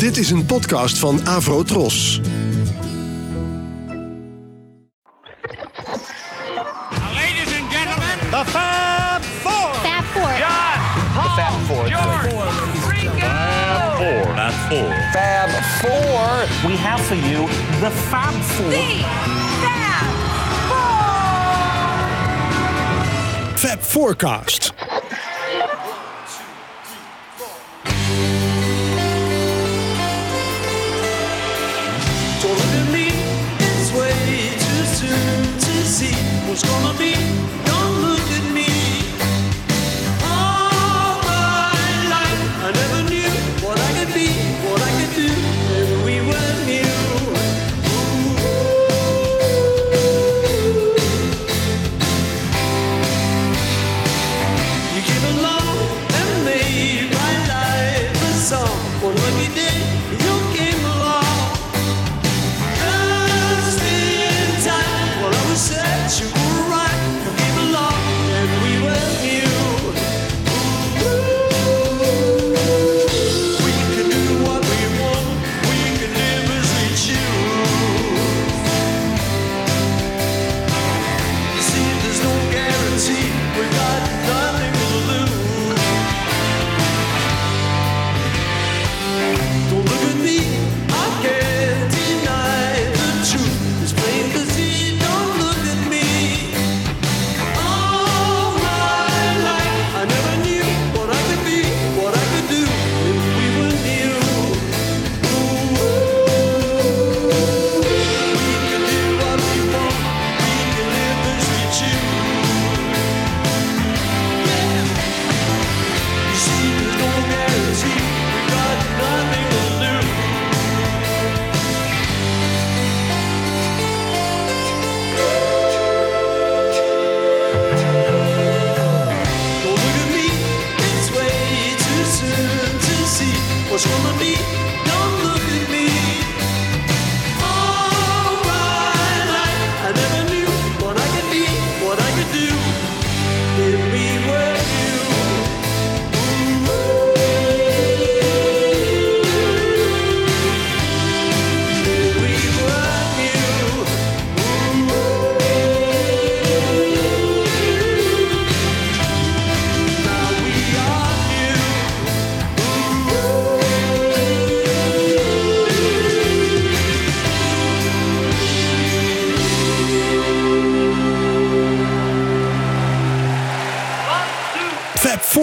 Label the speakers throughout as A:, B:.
A: Dit is een podcast van Avro Tros.
B: Ladies and gentlemen,
C: The Fab Four.
D: Fab Four.
B: John, Paul,
C: Four.
B: George, Ringo.
C: Four. Not four.
E: Fab Four. We have for you the Fab Four.
B: The Fab Four.
A: Fab Forecast.
F: Gonna be.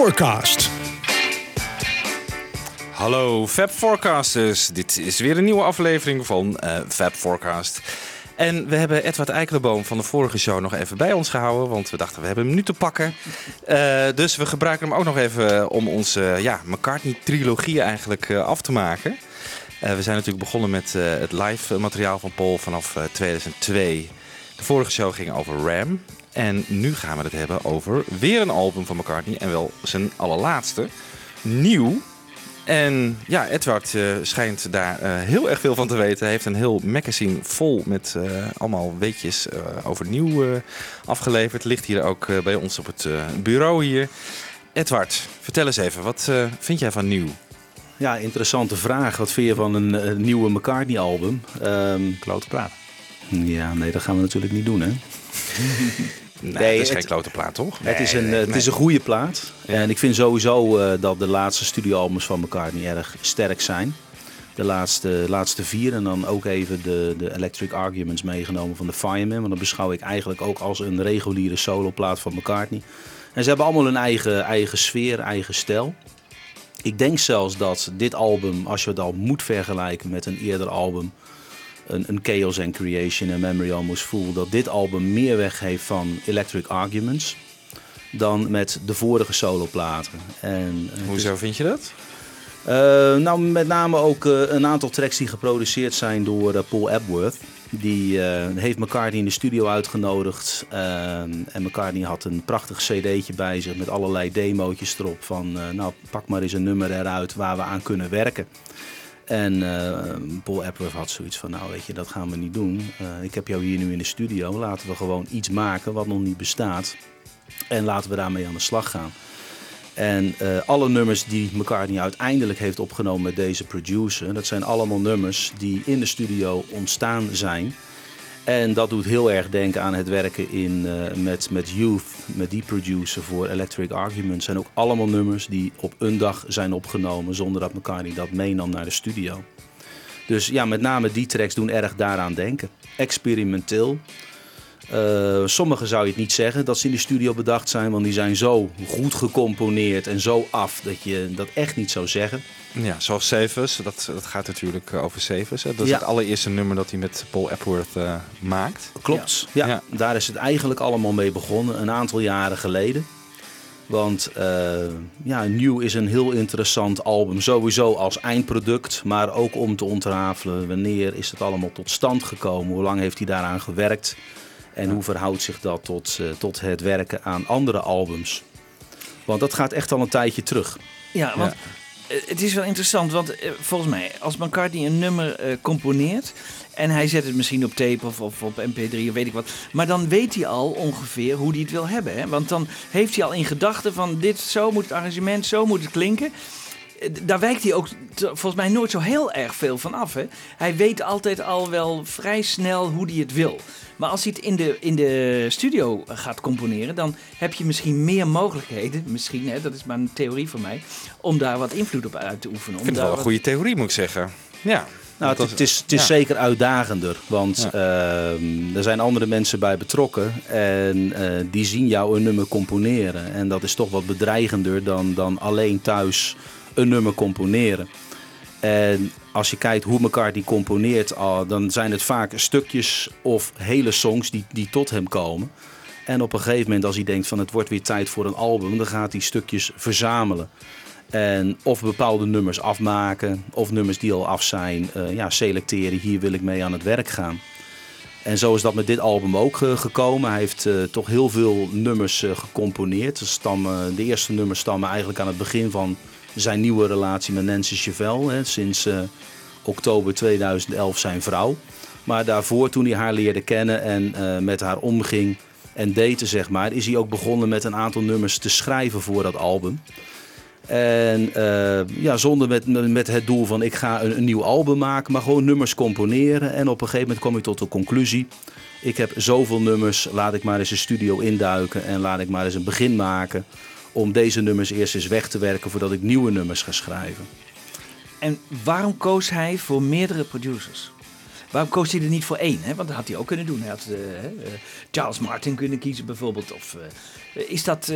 A: Forecast.
G: Hallo Fab Forecasters, dit is weer een nieuwe aflevering van eh Fab Forecast. En we hebben Edward Eikelenboom van de vorige show nog even bij ons gehouden, want we dachten we hebben hem nu te pakken. Eh, dus we gebruiken hem ook nog even om onze ja, McCartney-trilogie eigenlijk af te maken. We zijn natuurlijk begonnen met het live materiaal van Paul vanaf eh, 2002. De vorige show ging over Ram. En nu gaan we het hebben over weer een album van McCartney. En wel zijn allerlaatste. Nieuw. En ja, Edward eh, schijnt daar eh, heel erg veel van te weten. Hij heeft een heel magazine vol met eh, allemaal weetjes eh, over nieuw eh, afgeleverd. Ligt hier ook eh, bij ons op het eh, bureau hier. Edward, vertel eens even, wat eh, vind jij van nieuw?
H: Ja, interessante vraag. Wat vind je van een, eh, nieuwe McCartney-album? Ehm,
G: Klote plaat.
H: ja, nee, dat gaan we natuurlijk niet doen, hè?
G: Nee,
H: Nee,
G: dat is
H: het-
G: geen klote plaat, toch?
H: het is een, eh,
G: Nee,
H: het is een goede plaat. En ik vind sowieso eh, dat de laatste studioalbums van McCartney erg sterk zijn. De laatste, laatste vier en dan ook even de, de Electric Arguments meegenomen van de Fireman. Want dat beschouw ik eigenlijk ook als een reguliere soloplaat van McCartney. En ze hebben allemaal hun eigen, eigen sfeer, eigen stijl. Ik denk zelfs dat dit album, als je het al moet vergelijken met een eerder album, een, een Chaos and Creation en Memory Almost Full, dat dit album meer weg heeft van Electric Arguments dan met de vorige soloplaten. En, eh,
G: Hoezo vind je dat?
H: eh, nou, met name ook eh, een aantal tracks die geproduceerd zijn door Paul Epworth. Die heeft McCartney in de studio uitgenodigd. en McCartney had een prachtig cd'tje bij zich met allerlei demootjes erop. Van, nou, pak maar eens een nummer eruit waar we aan kunnen werken. En eh, Paul Epworth had zoiets van, nou weet je, dat gaan we niet doen. Eh, ik heb jou hier nu in de studio. Laten we gewoon iets maken wat nog niet bestaat. En laten we daarmee aan de slag gaan. En eh, alle nummers die McCartney uiteindelijk heeft opgenomen met deze producer, dat zijn allemaal nummers die in de studio ontstaan zijn. En dat doet heel erg denken aan het werken in, eh, met, met Youth, met die producer voor Electric Arguments. zijn ook allemaal nummers die op een dag zijn opgenomen zonder dat McCartney dat meenam naar de studio. Dus ja, met name die tracks doen erg daaraan denken. Experimenteel. Eh, sommige zou je het niet zeggen dat ze in de studio bedacht zijn, want die zijn zo goed gecomponeerd en zo af dat je dat echt niet zou zeggen.
G: Ja, zoals Sevens. Dat, dat gaat natuurlijk eh, over Sevens. hè. Dat is
H: Ja.
G: het allereerste nummer dat hij met Paul Epworth eh, maakt.
H: Klopt. Ja.
G: Ja.
H: daar is het eigenlijk allemaal mee begonnen, een aantal jaren geleden. Want eh, ja, New is een heel interessant album, sowieso als eindproduct, maar ook om te ontrafelen wanneer is het allemaal tot stand gekomen, hoe lang heeft hij daaraan gewerkt en hoe verhoudt zich dat tot, eh, tot het werken aan andere albums. Want dat gaat echt al een tijdje terug.
D: Ja, want eh, het is wel interessant, want eh, volgens mij, als McCartney een nummer componeert en hij zet het misschien op tape of, of op mp3 of weet ik wat, maar dan weet hij al ongeveer hoe hij het wil hebben. Hè? Want dan heeft hij al in gedachten van dit, zo moet het arrangement, zo moet het klinken. Daar wijkt hij ook volgens mij nooit zo heel erg veel van af. Hè? Hij weet altijd al wel vrij snel hoe hij het wil. Maar als hij het in de, in de studio gaat componeren, dan heb je misschien meer mogelijkheden, misschien, hè, dat is maar een theorie van mij, om daar wat invloed op uit te oefenen.
G: Ik vind het wel een
D: wat-
G: goede theorie, moet ik zeggen. Ja.
H: Nou, het, het is, het is
G: ja.
H: zeker uitdagender, want ehm, er zijn andere mensen bij betrokken en eh, die zien jou een nummer componeren. En dat is toch wat bedreigender dan, dan alleen thuis een nummer componeren. En als je kijkt hoe McCartney componeert, dan zijn het vaak stukjes of hele songs die, die tot hem komen. En op een gegeven moment, als hij denkt van het wordt weer tijd voor een album, dan gaat hij stukjes verzamelen. En of bepaalde nummers afmaken, of nummers die al af zijn, eh, ja, selecteren. Hier wil ik mee aan het werk gaan. En zo is dat met dit album ook eh, gekomen. Hij heeft eh, toch heel veel nummers gecomponeerd. Stammen, de eerste nummers stammen eigenlijk aan het begin van zijn nieuwe relatie met Nancy Chevelle. Hè, sinds eh, oktober 2011 zijn vrouw. Maar daarvoor, toen hij haar leerde kennen en eh, met haar omging en daten, zeg maar, is hij ook begonnen met een aantal nummers te schrijven voor dat album. En eh, ja, zonder met, met het doel van ik ga een, een nieuw album maken, maar gewoon nummers componeren. En op een gegeven moment kom ik tot de conclusie. Ik heb zoveel nummers, laat ik maar eens een studio induiken en laat ik maar eens een begin maken. Om deze nummers eerst eens weg te werken voordat ik nieuwe nummers ga schrijven.
D: En waarom koos hij voor meerdere producers? Waarom koos hij er niet voor één? Hè? Want dat had hij ook kunnen doen. Hij had eh, eh, Charles Martin kunnen kiezen bijvoorbeeld. Of, eh, is dat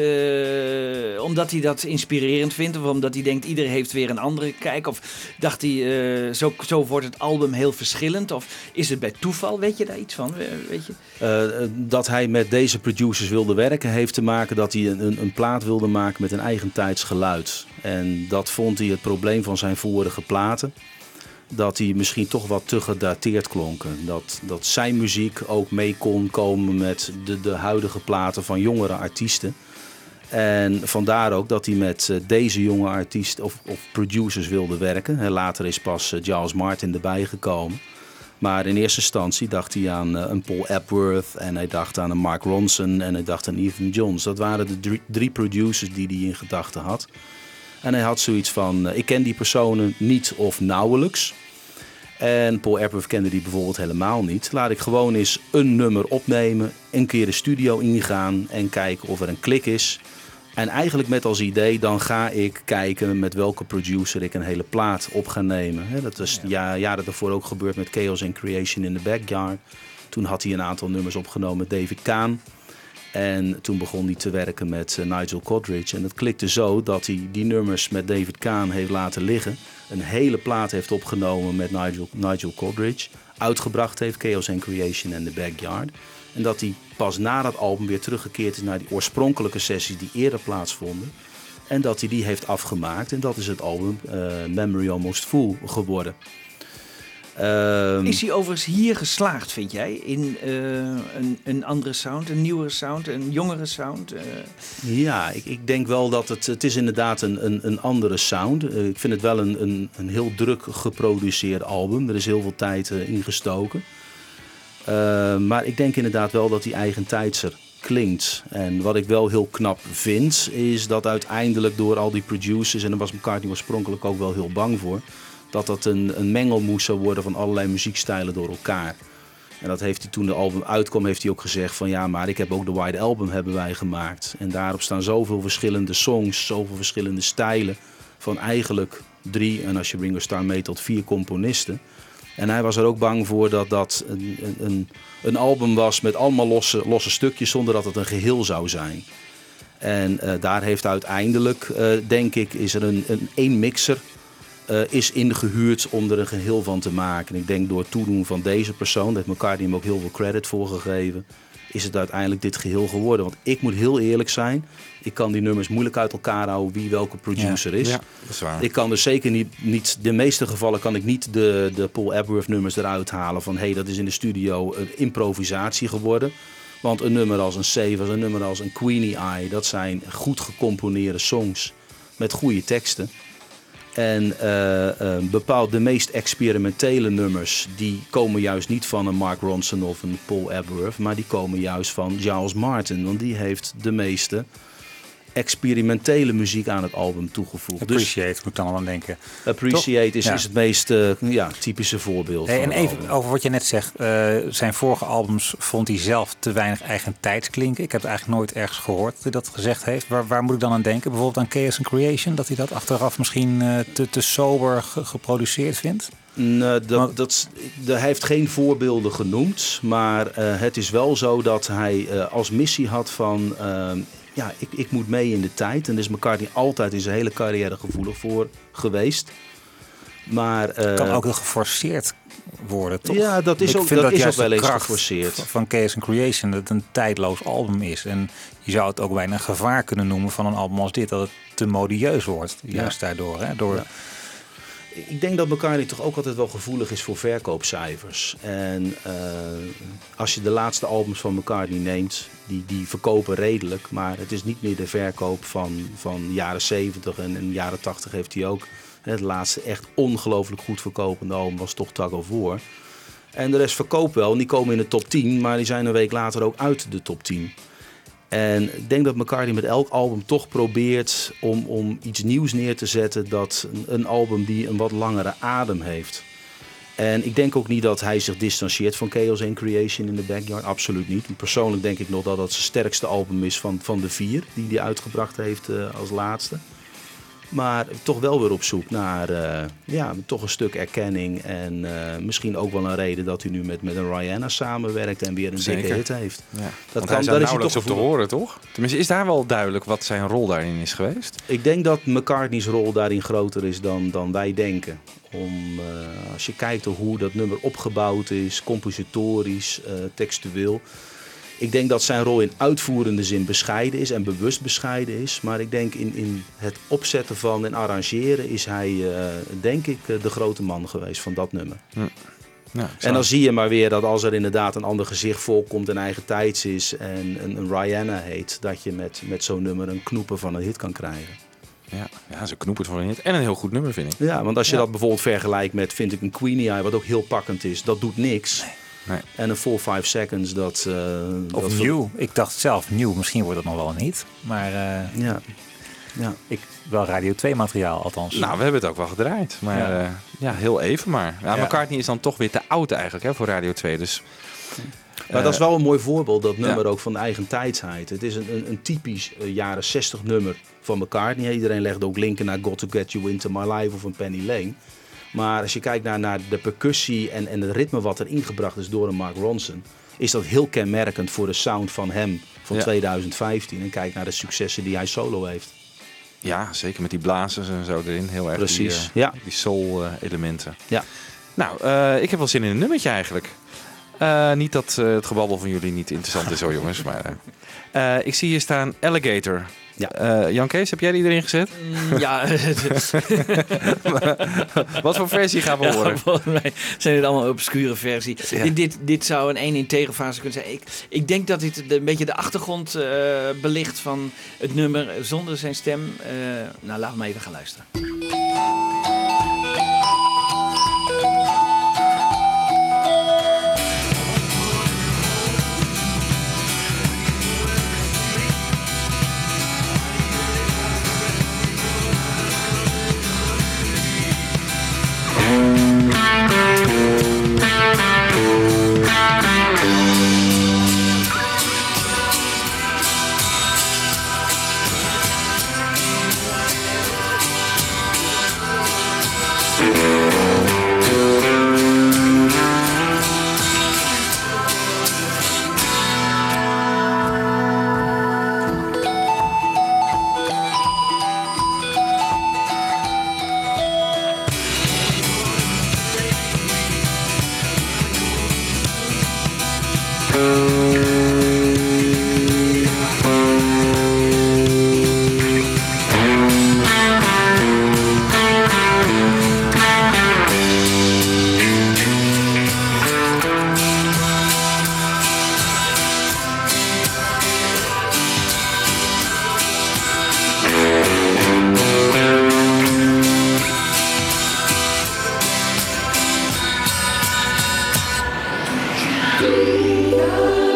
D: omdat hij dat inspirerend vindt? Of omdat hij denkt iedereen heeft weer een andere kijk? Of dacht hij zo, zo wordt het album heel verschillend? Of is het bij toeval? Weet je daar iets van? Weet je?
H: Dat hij met deze producers wilde werken, heeft te maken dat hij een, een, plaat wilde maken met een eigen tijds geluid. En dat vond hij het probleem van zijn vorige platen. Dat die misschien toch wat te gedateerd klonken. Dat, dat zijn muziek ook mee kon komen met de, de huidige platen van jongere artiesten. En vandaar ook dat hij met eh, deze jonge artiesten of, of producers wilde werken. Later is pas eh, Giles Martin erbij gekomen. Maar in eerste instantie dacht hij aan eh, een Paul Epworth en hij dacht aan een Mark Ronson en hij dacht aan Ethan Johns. Dat waren de drie, drie producers die hij in gedachten had. En hij had zoiets van, ik ken die personen niet of nauwelijks. En Paul Epworth kende die bijvoorbeeld helemaal niet. Laat ik gewoon eens een nummer opnemen, een keer de studio ingaan en kijken of er een klik is. En eigenlijk met als idee, dan ga ik kijken met welke producer ik een hele plaat op ga nemen. Dat is ja, jaren daarvoor ook gebeurd met Chaos and Creation in the Backyard. Toen had hij een aantal nummers opgenomen met David Kahn. En toen begon hij te werken met eh, Nigel Godrich. En het klikte zo dat hij die nummers met David Kahn heeft laten liggen. Een hele plaat heeft opgenomen met Nigel, Nigel Godrich. Uitgebracht heeft Chaos and Creation in the Backyard. En dat hij pas na dat album weer teruggekeerd is naar die oorspronkelijke sessies die eerder plaatsvonden. En dat hij die heeft afgemaakt. En dat is het album eh, Memory Almost Full geworden. Ehm,
D: Is hij overigens hier geslaagd, vind jij? In eh, een, een andere sound, een nieuwere sound, een jongere sound? eh?
H: Ja, ik, ik denk wel dat het, het is inderdaad een, een, een andere sound. Eh, ik vind het wel een, een, een heel druk geproduceerd album. Er is heel veel tijd ingestoken. Eh, maar ik denk inderdaad wel dat hij eigentijdser klinkt. En wat ik wel heel knap vind, is dat uiteindelijk door al die producers, en daar was McCartney oorspronkelijk ook wel heel bang voor, dat dat een, een mengelmoes zou worden van allerlei muziekstijlen door elkaar. En dat heeft hij toen de album uitkwam, heeft hij ook gezegd van ja, maar ik heb ook de White Album hebben wij gemaakt. En daarop staan zoveel verschillende songs, zoveel verschillende stijlen van eigenlijk drie, en als je Ringo Starr mee tot vier componisten. En hij was er ook bang voor dat dat een, een- een, een album was met allemaal losse, losse stukjes zonder dat het een geheel zou zijn. En eh, daar heeft uiteindelijk, eh, denk ik, is er een, een één mixer eh, is ingehuurd om er een geheel van te maken. En ik denk door het toedoen van deze persoon, daar heeft McCartney hem ook heel veel credit voor gegeven, is het uiteindelijk dit geheel geworden. Want ik moet heel eerlijk zijn, ik kan die nummers moeilijk uit elkaar houden wie welke producer is.
G: Ja, dat is waar.
H: Ik kan dus zeker niet, niet, de meeste gevallen kan ik niet de, de Paul Epworth nummers eruit halen van hé, hey, dat is in de studio een improvisatie geworden. Want een nummer als een Save, een nummer als een Queenie Eye, dat zijn goed gecomponeerde songs met goede teksten. En eh, eh, bepaald de meest experimentele nummers, die komen juist niet van een Mark Ronson of een Paul Epworth, maar die komen juist van Giles Martin. Want die heeft de meeste experimentele muziek aan het album toegevoegd. Dus
I: Appreciate, moet ik dan aan denken.
H: Appreciate is,
I: Ja.
H: is het meest eh, ja, typische voorbeeld.
I: Hey, en even
H: album.
I: over wat je net zegt. eh, zijn vorige albums vond hij zelf te weinig eigen tijds klinken. Ik heb het eigenlijk nooit ergens gehoord dat hij dat gezegd heeft. Waar, waar moet ik dan aan denken? Bijvoorbeeld aan Chaos and Creation? Dat hij dat achteraf misschien eh, te, te sober ge- geproduceerd vindt?
H: Nee, dat,
I: Maar-
H: dat, de- hij heeft geen voorbeelden genoemd, maar het is wel zo dat hij als missie had van... ja, ik, ik moet mee in de tijd. En daar is McCartney altijd in zijn hele carrière gevoelig voor geweest. Maar, eh,
I: kan ook heel geforceerd worden, toch?
H: Ja, dat is
I: Ik
H: ook-
I: vind
H: dat is
I: juist
H: ook wel eens
I: kracht
H: geforceerd.
I: Van Chaos and Creation, dat het een tijdloos album is. En je zou het ook bijna een gevaar kunnen noemen van een album als dit. Dat het te modieus wordt, juist daardoor. Hè? Door,
H: Ja. Ik denk dat McCartney toch ook altijd wel gevoelig is voor verkoopcijfers. En eh, als je de laatste albums van McCartney neemt, die, die verkopen redelijk. Maar het is niet meer de verkoop van, van jaren 70 en jaren 80 heeft hij ook. Het laatste echt ongelooflijk goed verkopende album was toch Tug of. En de rest verkoopt wel. Die komen in de top 10, maar die zijn een week later ook uit de top 10. En ik denk dat McCartney met elk album toch probeert om, om iets nieuws neer te zetten. Dat een album die een wat langere adem heeft. En ik denk ook niet dat hij zich distancieert van Chaos and Creation in the Backyard. Absoluut niet. Persoonlijk denk ik nog dat dat zijn sterkste album is van, van de vier die hij uitgebracht heeft eh, als laatste. Maar toch wel weer op zoek naar eh, ja, toch een stuk erkenning. En eh, misschien ook wel een reden dat hij nu met, met een Rihanna samenwerkt en weer een dikke
G: Zeker.
H: hit heeft.
G: Ja. Want
H: kan-
G: hij is
H: daar
G: daar
H: is hij
G: nauwelijks
H: toch
G: op te horen, toch? Tenminste, is daar wel duidelijk wat zijn rol daarin is geweest?
H: Ik denk dat McCartney's rol daarin groter is dan, dan wij denken. Om, eh, als je kijkt hoe dat nummer opgebouwd is, compositorisch, eh, textueel. Ik denk dat zijn rol in uitvoerende zin bescheiden is en bewust bescheiden is. Maar ik denk in, in het opzetten van en arrangeren is hij, eh, denk ik, de grote man geweest van dat nummer.
G: Ja,
H: En dan zie je maar weer dat als er inderdaad een ander gezicht voorkomt en eigen tijds is en een, een Rihanna heet, dat je met, met zo'n nummer een knoepen van een hit kan krijgen.
G: Ja, ja ze knoepert voor een hit. En een heel goed nummer, vind ik.
H: Ja, want als je
G: Ja.
H: dat bijvoorbeeld vergelijkt met, vind ik, een Queenie Eye, wat ook heel pakkend is, dat doet niks.
G: Nee.
H: En een Full 5 Seconds, dat... eh,
I: of
H: dat
I: nieuw. Ik dacht zelf nieuw. Misschien wordt het nog wel een hit. Maar eh,
H: Ja. ja.
I: ik, wel Radio 2 materiaal althans.
G: Nou, we hebben het ook wel gedraaid. Maar
I: Ja.
G: ja, ja heel even maar. Ja,
I: Ja.
G: McCartney is dan toch weer te oud eigenlijk hè, voor Radio 2. Dus
H: Maar dat is wel een mooi voorbeeld, dat nummer
G: ja.
H: ook van de eigen tijdsheid. Het is een, een, een typisch eh, jaren 60 nummer van McCartney. Iedereen legt ook linken naar Got to Get You Into My Life of een Penny Lane. Maar als je kijkt naar, naar de percussie en, en het ritme wat er ingebracht is door een Mark Ronson... is dat heel kenmerkend voor de sound van hem van
G: Ja.
H: 2015. En kijk naar de successen die hij solo heeft.
G: ja, zeker met die blazers en zo erin. Heel erg
H: Precies,
G: die, eh,
H: ja.
G: die soul-elementen.
H: Ja.
G: Nou, eh, ik heb wel zin in een nummertje eigenlijk. Eh, niet dat eh, het gebabbel van jullie niet interessant is hoor jongens. Maar, eh, ik zie hier staan Alligator.
H: Ja.
G: Jan Kees, heb jij die erin gezet?
D: Mm, Ja,
G: Wat voor versie gaan we
D: ja,
G: horen?
D: volgens mij zijn dit allemaal obscure versie.
G: Ja.
D: Dit, dit, dit zou een één in tegenfase kunnen zijn. Ik, ik denk dat dit een beetje de achtergrond belicht van het nummer zonder zijn stem. Nou, laten we maar even gaan luisteren.
G: Yeah.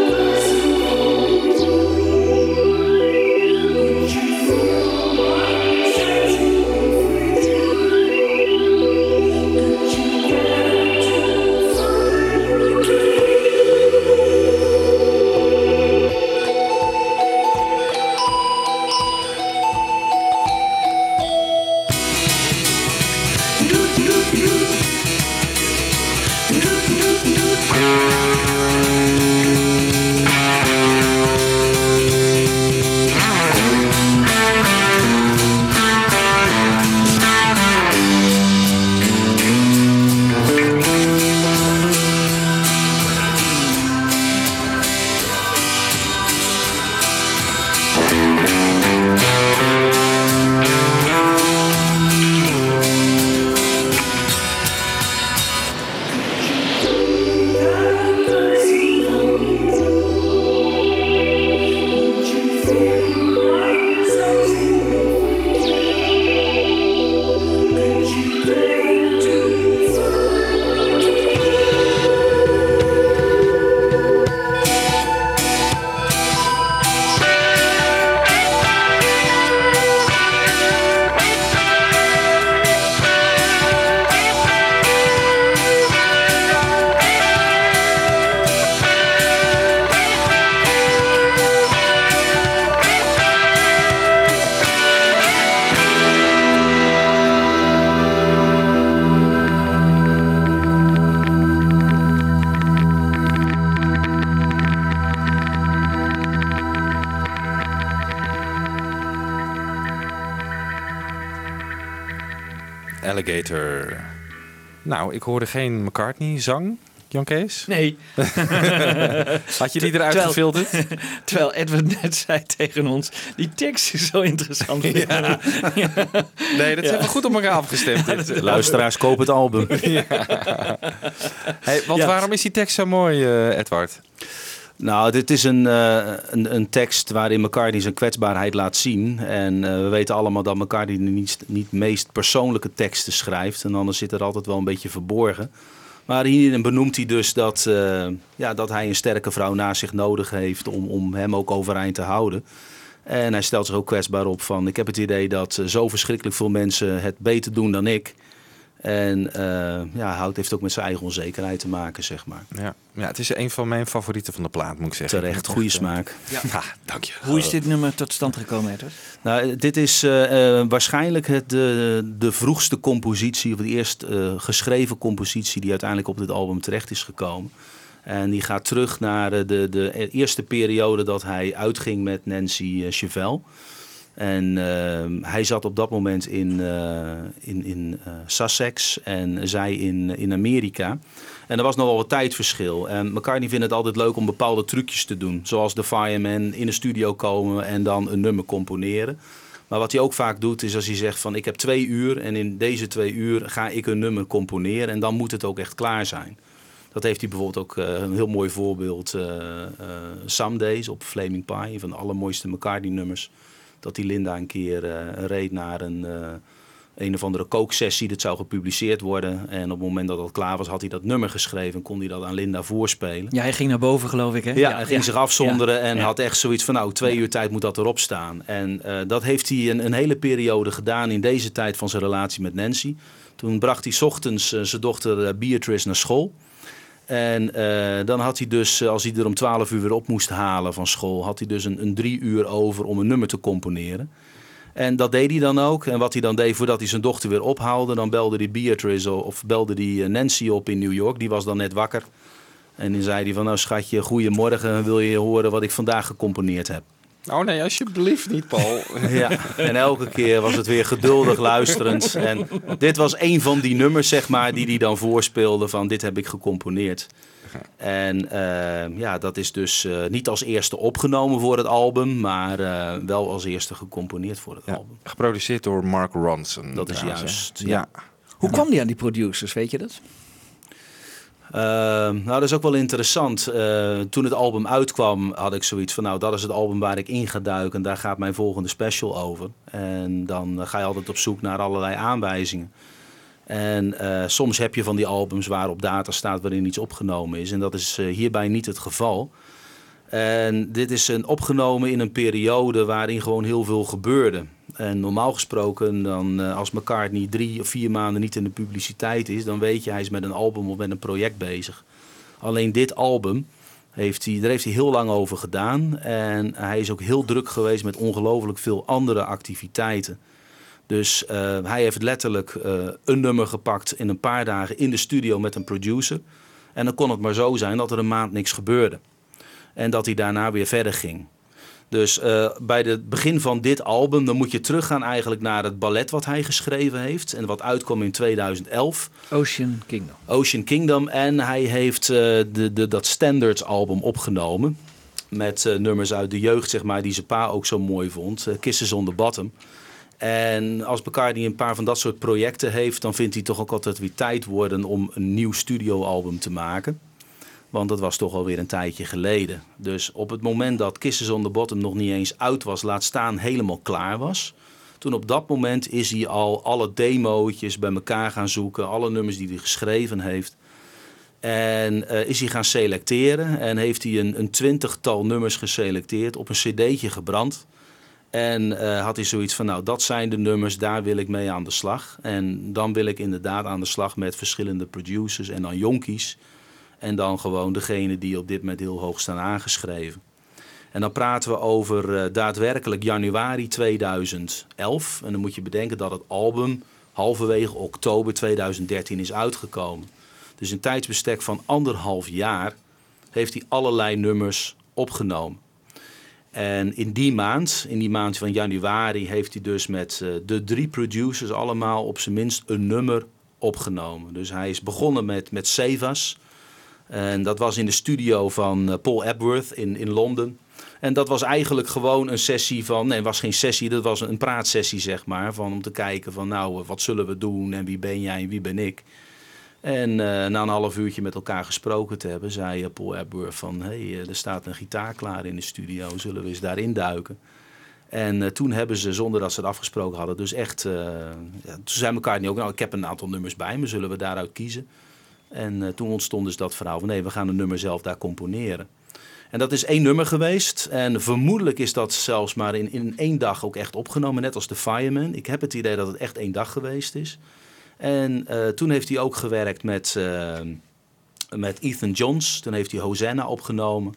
G: Nou, ik hoorde geen McCartney-zang, Jan Kees.
D: Nee.
G: Had je die eruit
D: Terwijl-
G: gefilterd?
D: Terwijl Edward net zei tegen ons, die tekst is zo interessant.
G: Nee, dat is even goed op elkaar afgestemd. dit.
H: Luisteraars, koop het album.
G: Hey, want
D: Ja.
G: waarom is die tekst zo mooi, eh, Edward?
H: Nou, dit is een, eh, een, een tekst waarin McCartney zijn kwetsbaarheid laat zien. En eh, we weten allemaal dat McCartney niet, niet meest persoonlijke teksten schrijft. En anders zit er altijd wel een beetje verborgen. Maar hierin benoemt hij dus dat, eh, ja, dat hij een sterke vrouw naast zich nodig heeft om, om hem ook overeind te houden. En hij stelt zich ook kwetsbaar op van... ik heb het idee dat zo verschrikkelijk veel mensen het beter doen dan ik. En eh ja, Hout heeft ook met zijn eigen onzekerheid te maken, zeg maar.
G: Ja. ja, het is een van mijn favorieten van de plaat, moet ik zeggen.
H: Terecht, goede smaak.
G: eh, Ja, dank je.
D: Hoe is dit nummer tot stand gekomen, Edward?
H: Nou, dit is eh, eh, waarschijnlijk het, de, de vroegste compositie, of de eerst eh, geschreven compositie die uiteindelijk op dit album terecht is gekomen. En die gaat terug naar de, de eerste periode dat hij uitging met Nancy Chevelle. En eh, hij zat op dat moment in, eh, in, in eh, Sussex en zij in, in Amerika. En er was nog wel wat tijdverschil. En McCartney vindt het altijd leuk om bepaalde trucjes te doen. Zoals de Fireman in de studio komen en dan een nummer componeren. Maar wat hij ook vaak doet is als hij zegt van ik heb twee uur en in deze twee uur ga ik een nummer componeren en dan moet het ook echt klaar zijn. Dat heeft hij bijvoorbeeld ook eh, een heel mooi voorbeeld. eh eh, Some Days op Flaming Pie, een van de allermooiste McCartney nummers. Dat die Linda een keer eh, reed naar een, eh, een of andere kooksessie. Dat zou gepubliceerd worden. En op het moment dat dat klaar was, had hij dat nummer geschreven. En kon hij dat aan Linda voorspelen.
D: Ja, hij ging naar boven, geloof ik, hè?
H: Ja, hij ging zich afzonderen en had echt zoiets van, nou, twee uur tijd moet dat erop staan. En eh, dat heeft hij een, een hele periode gedaan in deze tijd van zijn relatie met Nancy. Toen bracht hij 's ochtends zijn dochter Beatrice naar school. En eh, dan had hij dus, eh, als hij er om 12 uur weer op moest halen van school, had hij dus een, een drie uur over om een nummer te componeren. En dat deed hij dan ook. En wat hij dan deed voordat hij zijn dochter weer ophaalde, dan belde hij Beatrice of belde hij eh, Nancy op in New York. Die was dan net wakker. En dan zei hij van, nou schatje, goedemorgen, wil je horen wat ik vandaag gecomponeerd heb?
G: Oh nee, alsjeblieft niet, Paul.
H: Ja, en elke keer was het weer geduldig luisterend. En dit was een van die nummers, zeg maar, die hij dan voorspeelde van dit heb ik gecomponeerd. En eh, ja, dat is dus eh, niet als eerste opgenomen voor het album, maar eh, wel als eerste gecomponeerd voor het
G: Ja,
H: album.
G: geproduceerd door Mark Ronson.
H: Dat is juist,
G: Ja.
H: ja.
D: Hoe kwam die aan die producers, weet je dat?
H: Eh, nou, dat is ook wel interessant. Eh, toen het album uitkwam, had ik zoiets van: Nou, dat is het album waar ik in ga duiken. En daar gaat mijn volgende special over. En dan eh, ga je altijd op zoek naar allerlei aanwijzingen. En eh, soms heb je van die albums waar op data staat waarin iets opgenomen is. En dat is hierbij niet het geval. En dit is een opgenomen in een periode waarin gewoon heel veel gebeurde. En normaal gesproken, dan, eh, als McCartney drie of vier maanden niet in de publiciteit is, dan weet je hij is met een album of met een project bezig. Alleen dit album, heeft hij, daar heeft hij heel lang over gedaan. En hij is ook heel druk geweest met ongelooflijk veel andere activiteiten. Dus eh, hij heeft letterlijk eh, een nummer gepakt in een paar dagen in de studio met een producer. En dan kon het maar zo zijn dat er een maand niks gebeurde. En dat hij daarna weer verder ging. Dus eh, bij het begin van dit album, dan moet je teruggaan eigenlijk naar het ballet wat hij geschreven heeft. En wat uitkwam in 2011.
D: Ocean Kingdom.
H: Ocean Kingdom. En hij heeft eh, de, de, dat Standards album opgenomen. Met eh, nummers uit de jeugd, zeg maar, die zijn pa ook zo mooi vond. Kisses on the Bottom. En als McCartney een paar van dat soort projecten heeft, dan vindt hij toch ook altijd weer tijd worden om een nieuw studioalbum te maken. Want dat was toch alweer een tijdje geleden. Dus op het moment dat Kisses on the Bottom nog niet eens uit was, laat staan helemaal klaar was. Toen op dat moment is hij al alle demootjes bij elkaar gaan zoeken. Alle nummers die hij geschreven heeft. En eh, is hij gaan selecteren. En heeft hij een, een twintigtal nummers geselecteerd. Op een cd'tje gebrand. En eh, had hij zoiets van, nou dat zijn de nummers, daar wil ik mee aan de slag. En dan wil ik inderdaad aan de slag met verschillende producers en dan jonkies. En dan gewoon degene die op dit moment heel hoog staan aangeschreven. En dan praten we over eh, daadwerkelijk januari 2011. En dan moet je bedenken dat het album halverwege oktober 2013 is uitgekomen. Dus een tijdsbestek van anderhalf jaar heeft hij allerlei nummers opgenomen. En in die maand, in die maand van januari, heeft hij dus met eh, de drie producers allemaal op zijn minst een nummer opgenomen. Dus hij is begonnen met, met Sevas. En dat was in de studio van eh, Paul Epworth in, in Londen. En dat was eigenlijk gewoon een sessie van, nee, het was geen sessie, dat was een praatsessie zeg maar. Van om te kijken van nou, eh, wat zullen we doen en wie ben jij en wie ben ik. En eh, na een half uurtje met elkaar gesproken te hebben, zei Paul Epworth van... hé, hey, er staat een gitaar klaar in de studio, zullen we eens daarin duiken? En toen hebben ze, zonder dat ze het afgesproken hadden, dus echt... eh, ja, toen zei elkaar niet ook, nou, ik heb een aantal nummers bij me, zullen we daaruit kiezen? En eh, toen ontstond dus dat verhaal van, nee, we gaan een nummer zelf daar componeren. En dat is één nummer geweest. En vermoedelijk is dat zelfs maar in, in één dag ook echt opgenomen, net als de Fireman. Ik heb het idee dat het echt één dag geweest is. En eh, toen heeft hij ook gewerkt met, eh, met Ethan Johns. Toen heeft hij Hosanna opgenomen.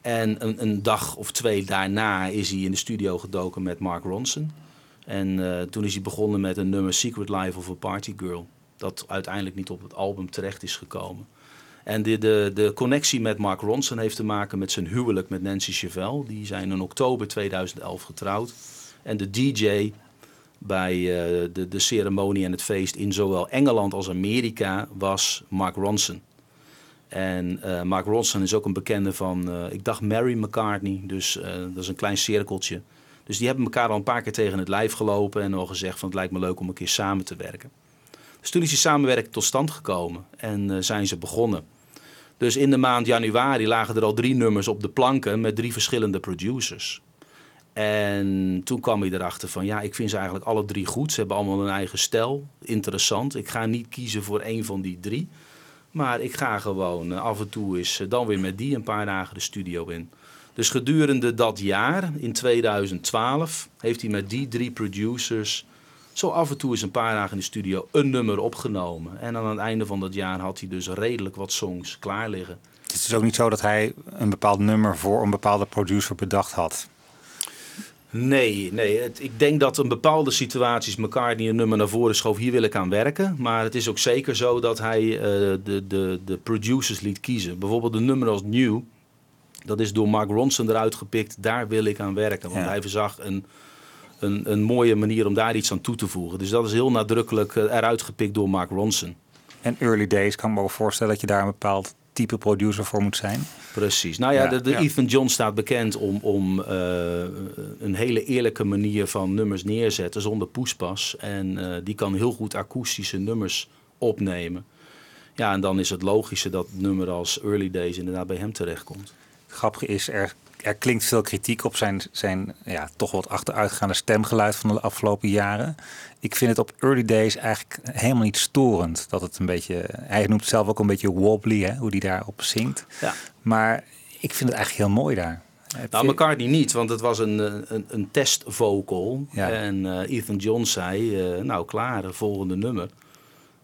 H: En een, een dag of twee daarna is hij in de studio gedoken met Mark Ronson. En toen is hij begonnen met een nummer Secret Life of a Party Girl. Dat uiteindelijk niet op het album terecht is gekomen. En de, de, de connectie met Mark Ronson heeft te maken met zijn huwelijk met Nancy Chevelle. Die zijn in oktober 2011 getrouwd. En de DJ bij eh, de, de ceremonie en het feest in zowel Engeland als Amerika was Mark Ronson. En eh, Mark Ronson is ook een bekende van, eh, ik dacht Mary McCartney, dus dat is een klein cirkeltje. Dus die hebben elkaar al een paar keer tegen het lijf gelopen en al gezegd van het lijkt me leuk om een keer samen te werken. Dus toen is samenwerking tot stand gekomen en eh, zijn ze begonnen. Dus in de maand januari lagen er al drie nummers op de planken met drie verschillende producers. En toen kwam hij erachter van, ja, ik vind ze eigenlijk alle drie goed. Ze hebben allemaal een eigen stijl, interessant. Ik ga niet kiezen voor één van die drie. Maar ik ga gewoon eh, af en toe eens eh, dan weer met die een paar dagen de studio in. Dus gedurende dat jaar, in 2012, heeft hij met die drie producers zo af en toe eens een paar dagen in de studio een nummer opgenomen. En aan het einde van dat jaar had hij dus redelijk wat songs klaar liggen.
I: Het is ook niet zo dat hij een bepaald nummer voor een bepaalde producer bedacht had.
H: Nee, nee. Het, ik denk dat in bepaalde situaties McCartney een nummer naar voren schoof. Hier wil ik aan werken. Maar het is ook zeker zo dat hij eh, de, de, de producers liet kiezen. Bijvoorbeeld een nummer als New. Dat is door Mark Ronson eruit gepikt. Daar wil ik aan werken. Want
I: Ja.
H: hij verzag een, een, een mooie manier om daar iets aan toe te voegen. Dus dat is heel nadrukkelijk eh, eruit gepikt door Mark Ronson.
I: En early days kan ik me ook voorstellen dat je daar een bepaald type producer voor moet zijn.
H: Precies. Nou ja,
I: Ja,
H: de, de
I: ja.
H: Ethan John staat bekend om, om eh, een hele eerlijke manier van nummers neerzetten zonder poespas. En eh, die kan heel goed akoestische nummers opnemen. Ja, en dan is het logische dat nummer als Early Days inderdaad bij hem terechtkomt.
I: Het grappige is, er, er klinkt veel kritiek op zijn, zijn ja, toch wat achteruitgaande stemgeluid van de afgelopen jaren. Ik vind het op early days eigenlijk helemaal niet storend. Dat het een beetje, hij noemt het zelf ook een beetje wobbly, hè, hoe hij daarop zingt.
H: Ja.
I: Maar ik vind het eigenlijk heel mooi daar.
H: Nou, McCartney niet, want het was een, een, een testvocal.
I: Ja.
H: En eh, Ethan John zei, eh, nou klaar, de volgende nummer.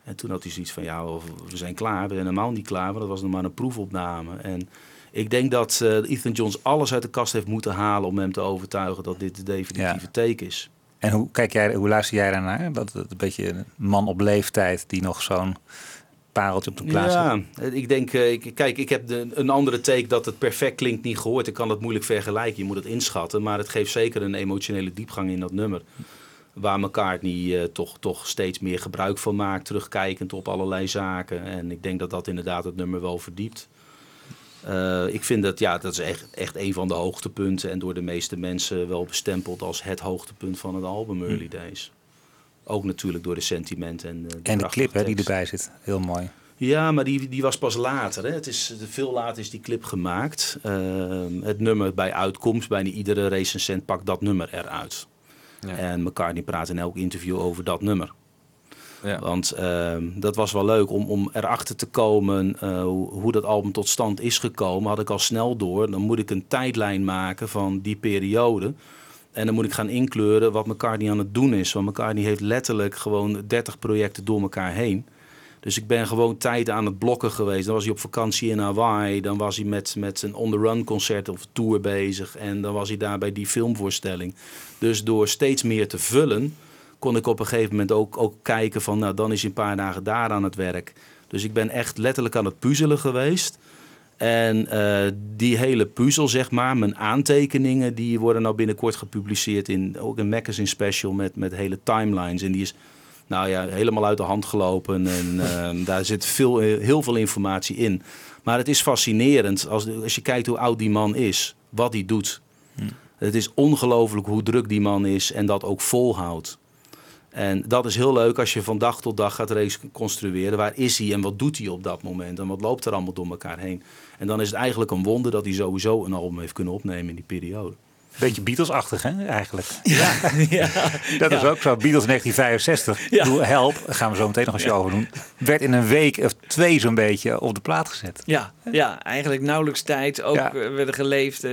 H: En toen had hij zoiets van, ja, we zijn klaar. We zijn helemaal niet klaar, want dat was nog maar een proefopname. En ik denk dat eh, Ethan Johns alles uit de kast heeft moeten halen om hem te overtuigen dat dit de definitieve
I: Ja.
H: take is.
I: En hoe, kijk jij, hoe luister jij daarnaar? Dat, dat een beetje een man op leeftijd die nog zo'n pareltje op de plaats
H: Ja, ik denk, eh, ik, kijk, ik heb de, een andere take dat het perfect klinkt niet gehoord. Ik kan het moeilijk vergelijken, je moet het inschatten. Maar het geeft zeker een emotionele diepgang in dat nummer. Waar McCartney eh, toch, toch steeds meer gebruik van maakt, terugkijkend op allerlei zaken. En ik denk dat dat inderdaad het nummer wel verdiept. Eh, ik vind dat, ja, dat is echt, echt een van de hoogtepunten. En door de meeste mensen wel bestempeld als het hoogtepunt van het album Early Days. Ook natuurlijk door de sentimenten en, eh, de
I: En de clip hè, die erbij zit. Heel mooi.
H: Ja, maar die, die was pas later. Hè. Het is, veel later is die clip gemaakt. Ehm, het nummer bij uitkomst, bijna iedere recensent pakt dat nummer eruit.
G: Ja.
H: En McCartney praat in elk interview over dat nummer.
G: Ja.
H: Want ehm, dat was wel leuk om, om erachter te komen eh, hoe, dat album tot stand is gekomen. Had ik al snel door. Dan moet ik een tijdlijn maken van die periode. En dan moet ik gaan inkleuren wat McCartney aan het doen is. Want McCartney heeft letterlijk gewoon 30 projecten door elkaar heen. Dus ik ben gewoon tijden aan het blokken geweest. Dan was hij op vakantie in Hawaii. Dan was hij met, met zijn on-the-run concert of tour bezig. En dan was hij daar bij die filmvoorstelling. Dus door steeds meer te vullen, kon ik op een gegeven moment ook, ook kijken van... nou, dan is hij een paar dagen daar aan het werk. Dus ik ben echt letterlijk aan het puzzelen geweest. En eh, die hele puzzel, zeg maar, mijn aantekeningen... die worden nou binnenkort gepubliceerd in ook een magazine special... met, met hele timelines. En die is nou ja, helemaal uit de hand gelopen. En eh, daar zit veel, heel veel informatie in. Maar het is fascinerend als, als je kijkt hoe oud die man is. Wat hij doet. Het is ongelooflijk hoe druk die man is en dat ook volhoudt. En dat is heel leuk als je van dag tot dag gaat reconstrueren. Waar is hij en wat doet hij op dat moment? En wat loopt er allemaal door elkaar heen? En dan is het eigenlijk een wonder dat hij sowieso een album heeft kunnen opnemen in die periode.
I: Beetje Beatles-achtig, hè, eigenlijk.
D: Ja, ja.
I: Dat is ook zo. Beatles 1965.
D: Ja.
I: Doe Help, daar gaan we zo meteen nog een show over doen. Werd in een week of twee zo'n beetje op de plaat gezet.
D: Ja, ja, eigenlijk nauwelijks tijd. Ook
I: Ja.
D: eh, werden geleefd. eh,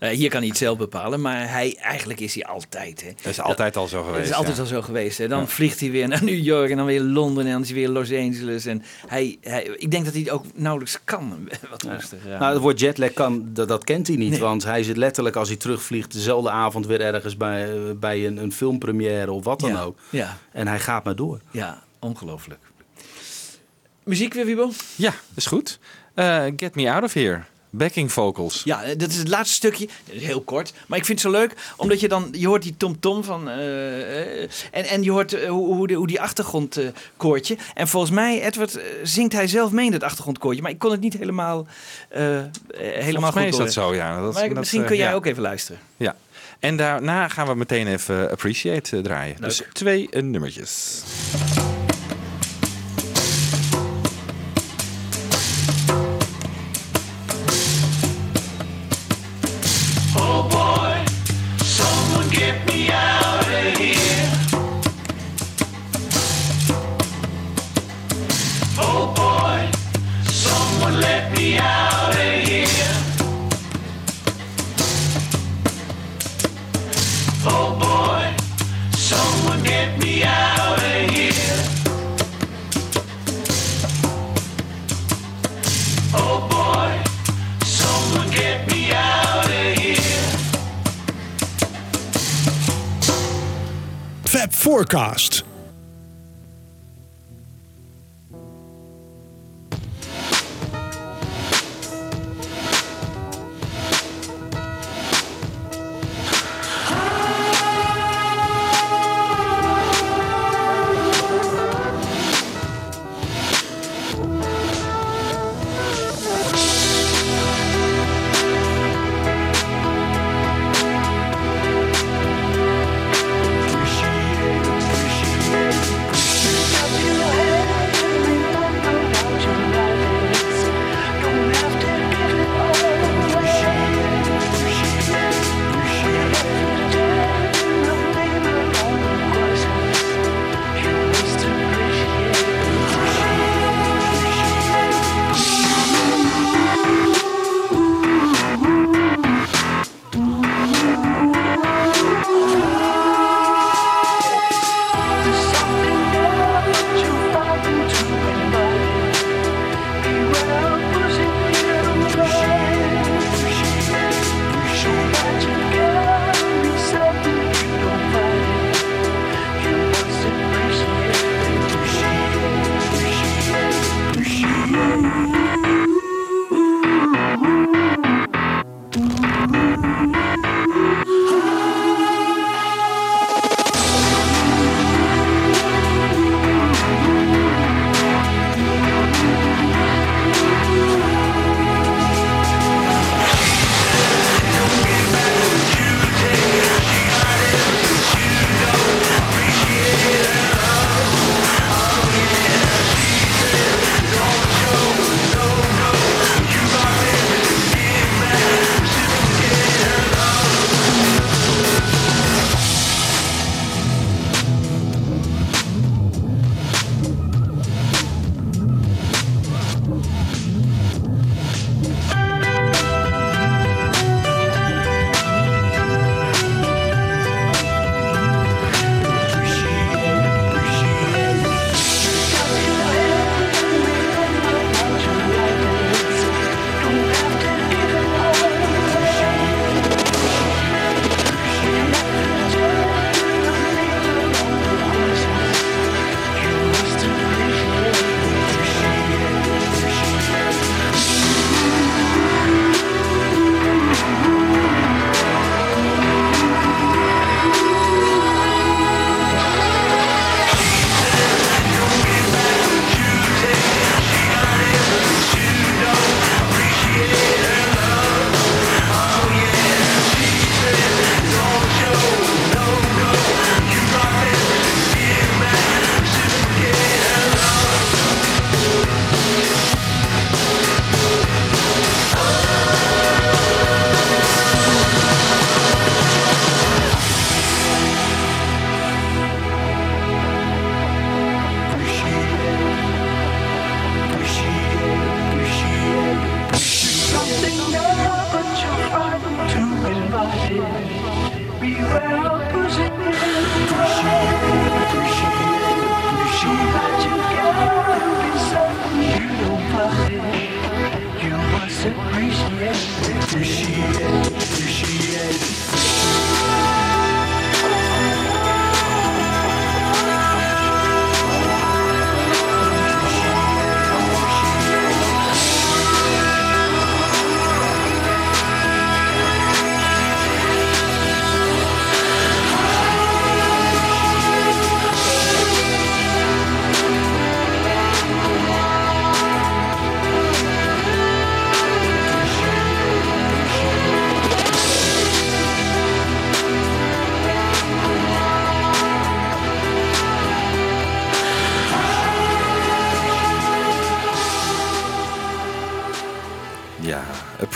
D: nou, hier kan hij het zelf bepalen, maar hij, eigenlijk is hij altijd. Hè.
G: Dat is altijd al zo geweest.
D: Het is altijd
G: ja.
D: al zo geweest. Hè. Dan vliegt hij weer naar New York en dan weer Londen en dan is hij weer Los Angeles. En hij, hij, ik denk dat hij het ook nauwelijks kan. Wat aan.
H: Nou, het woord jetlag kan, dat, dat kent hij niet. Want hij zit letterlijk als hij terugvliegt dezelfde avond weer ergens bij, eh, bij een, een filmpremière of wat dan
D: ja,
H: ook.
D: Ja,
H: En hij gaat maar door.
D: ja, ongelooflijk. Muziek weer, Wiebo?
G: Ja, is goed. Eh, Get Me Out of Here. Backing vocals.
D: Ja, eh, dat is het laatste stukje. Dat heel kort. Maar ik vind het zo leuk, omdat je dan... Je hoort die tom-tom van... eh, en, en je hoort hoe, hoe, de, hoe die achtergrondkoortje... en volgens mij, Edward, zingt hij zelf mee in het achtergrondkoortje. Maar ik kon het niet helemaal, helemaal
G: Volgens mij
D: goed
G: is dat zo, ja. Dat,
D: Maar
G: dat,
D: misschien kun jij
G: ja.
D: ook even luisteren.
G: Ja. En daarna gaan we meteen even Appreciate draaien.
D: Leuk.
G: Dus twee nummertjes.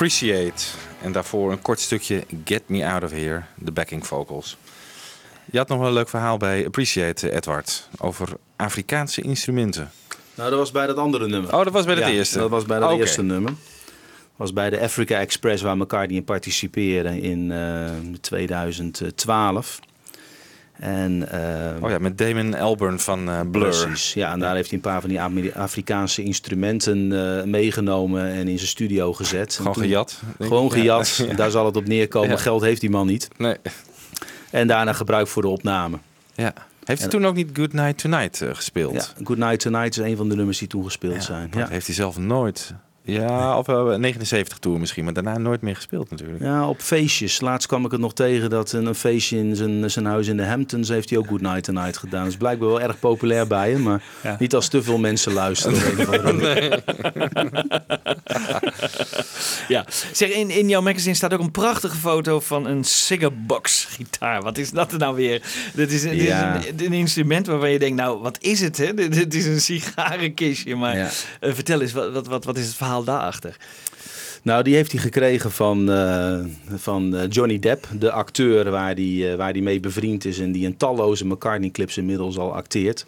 F: Appreciate.
G: En daarvoor een kort stukje Get Me Out of Here, de backing vocals. Je had nog wel een leuk verhaal bij Appreciate, Edward, over Afrikaanse instrumenten.
H: Nou, dat was bij dat andere nummer.
G: Oh, dat was bij het
H: Ja,
G: eerste?
H: Dat was bij dat eerste nummer. Dat was bij de Africa Express waar McCartney in participeren in eh, 2012. En,
G: Oh ja, met Damon Albarn van eh, Blur.
H: Precies, ja. En daar heeft hij een paar van die Ameri- Afrikaanse instrumenten eh, meegenomen en in zijn studio gezet.
G: Gewoon
H: toen-
G: gejat.
H: Gewoon gejat.
G: Ja.
H: Daar zal het op neerkomen.
G: Ja.
H: Geld heeft die man niet.
G: Nee.
H: En daarna gebruikt voor de opname.
G: Ja. Heeft hij
H: En-
G: toen ook niet Good Night Tonight eh, gespeeld?
H: Ja, Good Night Tonight is een van de nummers die toen gespeeld zijn.
G: dat heeft hij zelf nooit. Ja, of wel 79 tour misschien, maar daarna nooit meer gespeeld natuurlijk.
H: Ja, op feestjes. Laatst kwam ik het nog tegen dat een, een feestje in zijn, zijn huis in de Hamptons heeft hij ook Good Night Tonight gedaan. Dat is blijkbaar wel erg populair bij hem, maar
I: Ja.
H: niet als te veel mensen luisteren.
D: Ja. Zeg, in, in jouw magazine staat ook een prachtige foto van een Cigarbox gitaar. Wat is dat er nou weer? Dit is, dit
H: Ja.
D: is een, een instrument waarvan je denkt, nou, wat is het? Hè? Dit, dit is een sigarenkistje. Maar
H: Ja.
D: eh, vertel eens, wat, wat, wat, wat is het verhaal daarachter?
H: Nou, die heeft hij gekregen van, eh, van eh, Johnny Depp, de acteur waar die, eh, waar die mee bevriend is en die in talloze McCartney-clips inmiddels al acteert.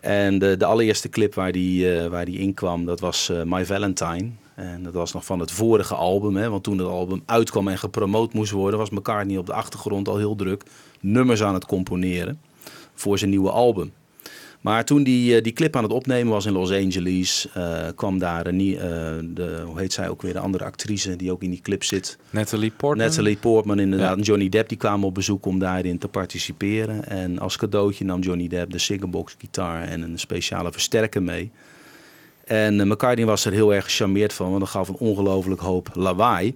H: En de, de allereerste clip waar die, eh, waar die in kwam, dat was My Valentine. En dat was nog van het vorige album, hè, want toen het album uitkwam en gepromoot moest worden, was McCartney op de achtergrond al heel druk nummers aan het componeren voor zijn nieuwe album. Maar toen die, eh, die clip aan het opnemen was in Los Angeles, eh, kwam daar een, eh, de, hoe heet zij ook weer, de andere actrice die ook in die clip zit.
G: Natalie Portman.
H: Natalie Portman inderdaad
G: Ja.
H: en Johnny Depp die kwamen op bezoek om daarin te participeren. En als cadeautje nam Johnny Depp de Sigerbox gitaar en een speciale versterker mee. En eh, McCartney was er heel erg gecharmeerd van, want dat gaf een ongelooflijk hoop lawaai.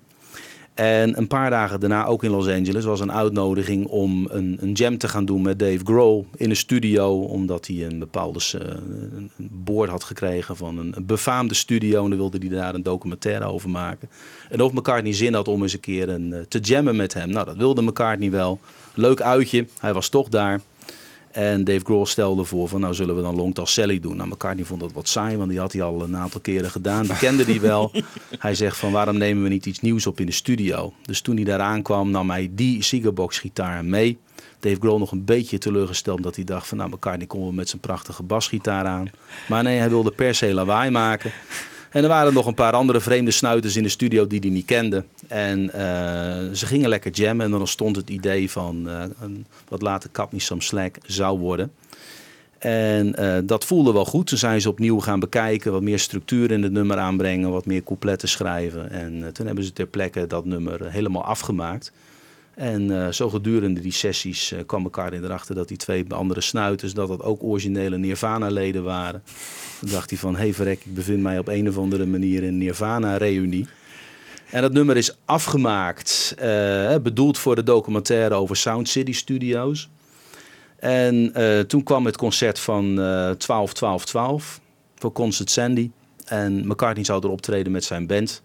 H: En een paar dagen daarna, ook in Los Angeles, was een uitnodiging om een, een jam te gaan doen met Dave Grohl in een studio. Omdat hij een bepaalde eh, een boord had gekregen van een, een befaamde studio. En dan wilde hij daar een documentaire over maken. En of McCartney zin had om eens een keer een, eh, te jammen met hem. Nou, dat wilde McCartney wel. Leuk uitje, hij was toch daar. En Dave Grohl stelde voor van nou zullen we dan Long Tall Sally doen. Nou, McCartney vond dat wat saai, want die had hij al een aantal keren gedaan. Die kende die wel. hij zegt van waarom nemen we niet iets nieuws op in de studio. Dus toen hij daar aankwam nam hij die Seagerbox gitaar mee. Dave Grohl nog een beetje teleurgesteld omdat hij dacht van nou McCartney komt wel met zijn prachtige basgitaar aan. Maar nee, hij wilde per se lawaai maken. En er waren nog een paar andere vreemde snuiters in de studio die hij niet kende. En eh, ze gingen lekker jammen. En dan ontstond het idee van eh, een, wat later Cut Me Some Slack zou worden. En eh, dat voelde wel goed. Toen zijn ze opnieuw gaan bekijken, wat meer structuur in het nummer aanbrengen, wat meer coupletten schrijven. En toen hebben ze ter plekke dat nummer helemaal afgemaakt. En eh, zo gedurende die sessies eh, kwam elkaar erachter dat die twee andere snuiters, dat dat ook originele Nirvana-leden waren. Toen dacht hij van, hé hey, verrek, ik bevind mij op een of andere manier in een Nirvana-reunie. En dat nummer is afgemaakt, eh, bedoeld voor de documentaire over Sound City Studios. En toen kwam het concert van eh 12 12 12 voor Concert Sandy. En McCartney zou er optreden met zijn band.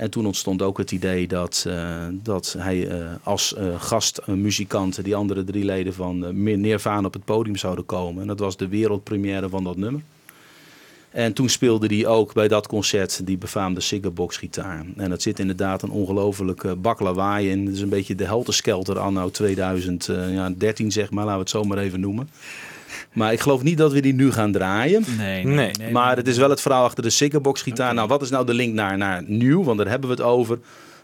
H: En toen ontstond ook het idee dat, eh, dat hij eh, als eh, gastmuzikant die andere drie leden van Nirvana op het podium zouden komen. En dat was de wereldpremière van dat nummer. En toen speelde hij ook bij dat concert die befaamde Sigerbox gitaar. En dat zit inderdaad een ongelofelijke bak lawaai in. Het is een beetje de helterskelter anno 2013 zeg maar, laten we het zo maar even noemen. Maar ik geloof niet dat we die nu gaan draaien.
D: Nee,
G: Nee.
H: Maar het is wel het verhaal achter de Sigerbox gitaar. Nou, wat is nou de link naar, naar nieuw? Want daar hebben we het over.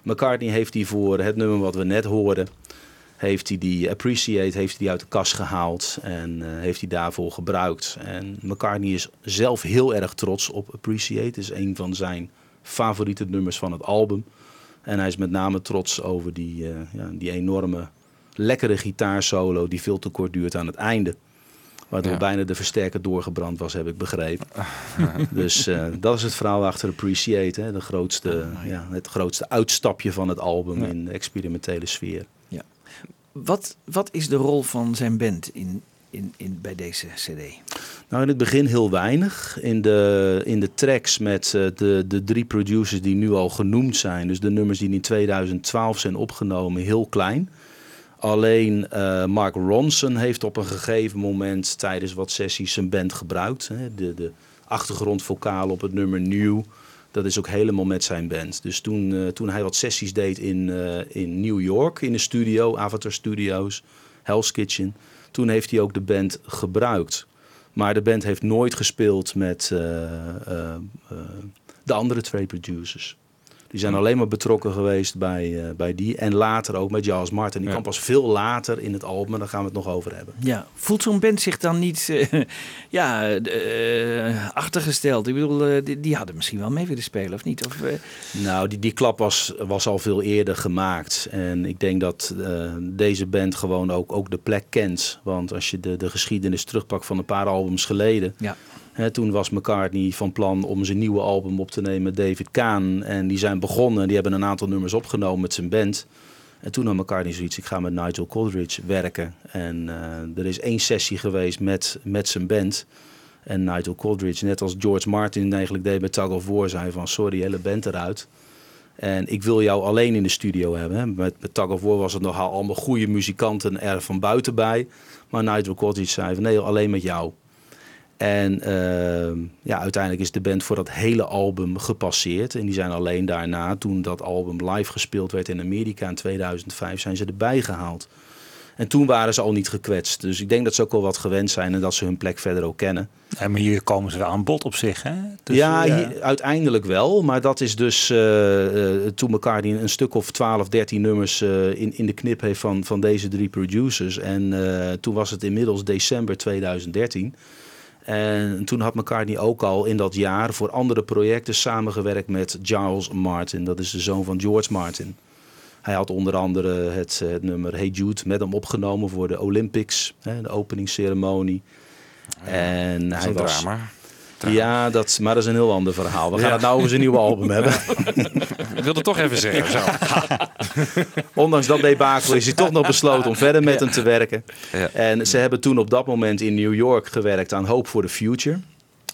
H: McCartney heeft die voor het nummer wat we net hoorden... heeft hij die Appreciate heeft hij die uit de kast gehaald... en eh, heeft hij daarvoor gebruikt. En McCartney is zelf heel erg trots op Appreciate. Het is een van zijn favoriete nummers van het album. En hij is met name trots over die, eh, ja, die enorme lekkere gitaarsolo... die veel te kort duurt aan het einde... Waardoor
G: Ja.
H: bijna de versterker doorgebrand was, heb ik begrepen. dus eh, dat is het verhaal achter Appreciate. Hè? De grootste, ja, het grootste uitstapje van het album
G: Ja.
H: in de experimentele sfeer.
D: Wat, wat is de rol van zijn band in, in, in, bij deze cd?
H: Nou, in het begin heel weinig. In de, in de tracks met eh, de, de drie producers die nu al genoemd zijn. Dus de nummers die in 2012 zijn opgenomen, heel klein. Alleen eh, Mark Ronson heeft op een gegeven moment tijdens wat sessies zijn band gebruikt. Hè. De, de op het nummer New. Dat is ook helemaal met zijn band. Dus toen, eh, toen hij wat sessies deed in, eh, in New York in de studio, Avatar Studios, Hell's Kitchen, toen heeft hij ook de band gebruikt. Maar de band heeft nooit gespeeld met de andere twee producers. Die zijn alleen maar betrokken geweest bij, eh, bij die. En later ook met Charles Martin. Die
G: Ja.
H: kwam pas veel later in het album. En daar gaan we het nog over hebben.
D: Ja, voelt zo'n band zich dan niet eh, ja, eh, achtergesteld? Ik bedoel, eh, die, die hadden misschien wel mee willen spelen, of niet? Of, eh,
H: Nou, die, die klap was, was al veel eerder gemaakt. En ik denk dat eh, deze band gewoon ook, ook de plek kent. Want als je de, de geschiedenis terugpakt van een paar albums geleden.
D: ja.
H: Toen was McCartney van plan om zijn nieuwe album op te nemen David Kaan. En die zijn begonnen. Die hebben een aantal nummers opgenomen met zijn band. En toen had McCartney zoiets, ik ga met Nigel Coleridge werken. En eh, er is één sessie geweest met, met zijn band. En Nigel Coleridge, net als George Martin eigenlijk deed bij Tug of War, zei van sorry, hele band eruit. En ik wil jou alleen in de studio hebben. Met, met Tug of War was het nogal allemaal goede muzikanten er van buiten bij. Maar Nigel Coleridge zei van nee, alleen met jou. En ehm, ja, uiteindelijk is de band voor dat hele album gepasseerd. En die zijn alleen daarna, toen dat album live gespeeld werd in Amerika in 2005, zijn ze erbij gehaald. En toen waren ze al niet gekwetst. Dus ik denk dat ze ook wel wat gewend zijn en dat ze hun plek verder ook kennen.
I: Ja, maar hier komen ze wel aan bod op zich, hè? Dus,
H: ja,
I: eh,
H: hier- uiteindelijk wel. Maar dat is dus eh, eh, toen McCartney een stuk of 12, 13 nummers in, in de knip heeft van, van deze drie producers. En toen was het inmiddels december 2013. En toen had McCartney ook al in dat jaar voor andere projecten samengewerkt met Giles Martin. Dat is de zoon van George Martin. Hij had onder andere het, eh, het nummer Hey Jude met hem opgenomen voor de Olympics, hè, de openingsceremonie. En
G: Dat is
H: hij was,
G: drama.
H: Ja, dat, maar dat is een heel ander verhaal. We gaan
G: Ja.
H: het nou over zijn nieuwe album hebben.
G: Ik wilde toch even zeggen. Zo.
H: Ondanks dat debakel is hij toch nog besloten om verder met hem te werken.
G: Ja.
H: En ze hebben toen op dat moment in New York gewerkt aan Hope for the Future.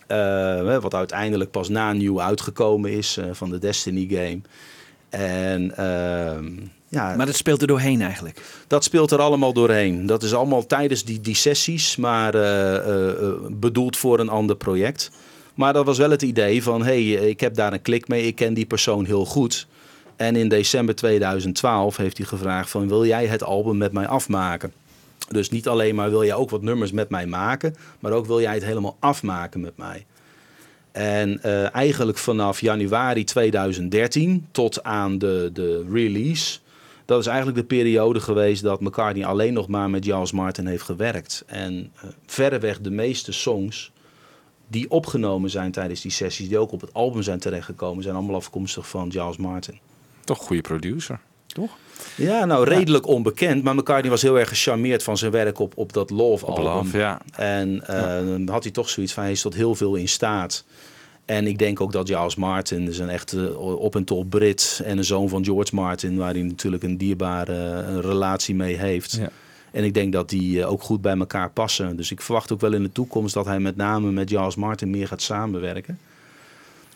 H: Eh, wat uiteindelijk pas na nieuw uitgekomen is eh, van de Destiny game. En ehm, ja,
D: Maar dat speelt er doorheen eigenlijk.
H: dat speelt er allemaal doorheen. Dat is allemaal tijdens die, die sessies, maar eh, eh, eh, bedoeld voor een ander project. Maar dat was wel het idee van, hé, hey, ik heb daar een klik mee, ik ken die persoon heel goed. En in december 2012 heeft hij gevraagd van, wil jij het album met mij afmaken? Dus niet alleen maar wil jij ook wat nummers met mij maken, maar ook wil jij het helemaal afmaken met mij. En eigenlijk vanaf januari 2013 tot aan de, de release. Dat is eigenlijk de periode geweest dat McCartney alleen nog maar met Giles Martin heeft gewerkt. En eh, verreweg de meeste songs die opgenomen zijn tijdens die sessies, die ook op het album zijn terechtgekomen, zijn allemaal afkomstig van Giles Martin.
G: Toch een goede producer.
H: Ja, nou redelijk onbekend, maar McCartney was heel erg gecharmeerd van zijn werk op, op dat Love album.
G: Love, ja.
H: En dan had hij toch zoiets van, hij is tot heel veel in staat. En ik denk ook dat Giles Martin is een echte op en top Brit en een zoon van George Martin, waar hij natuurlijk een dierbare eh, relatie mee heeft.
G: Ja.
H: En ik denk dat die eh, ook goed bij elkaar passen. Dus ik verwacht ook wel in de toekomst dat hij met name met Giles Martin meer gaat samenwerken.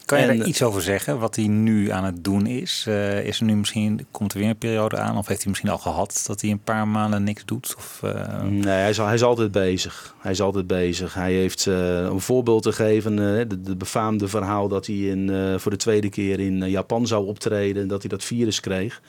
I: Kan je
H: En,
I: daar iets over zeggen? Wat hij nu aan het doen is? Eh, is er nu misschien, komt er weer een periode aan? Of heeft hij misschien al gehad dat hij een paar maanden niks doet? Of, eh,
H: Nee, hij is, hij is altijd bezig. Hij is altijd bezig. Hij heeft eh, een voorbeeld te geven. eh, de, de befaamde verhaal dat hij in, eh, voor de tweede keer in eh, Japan zou optreden. Dat hij dat virus kreeg.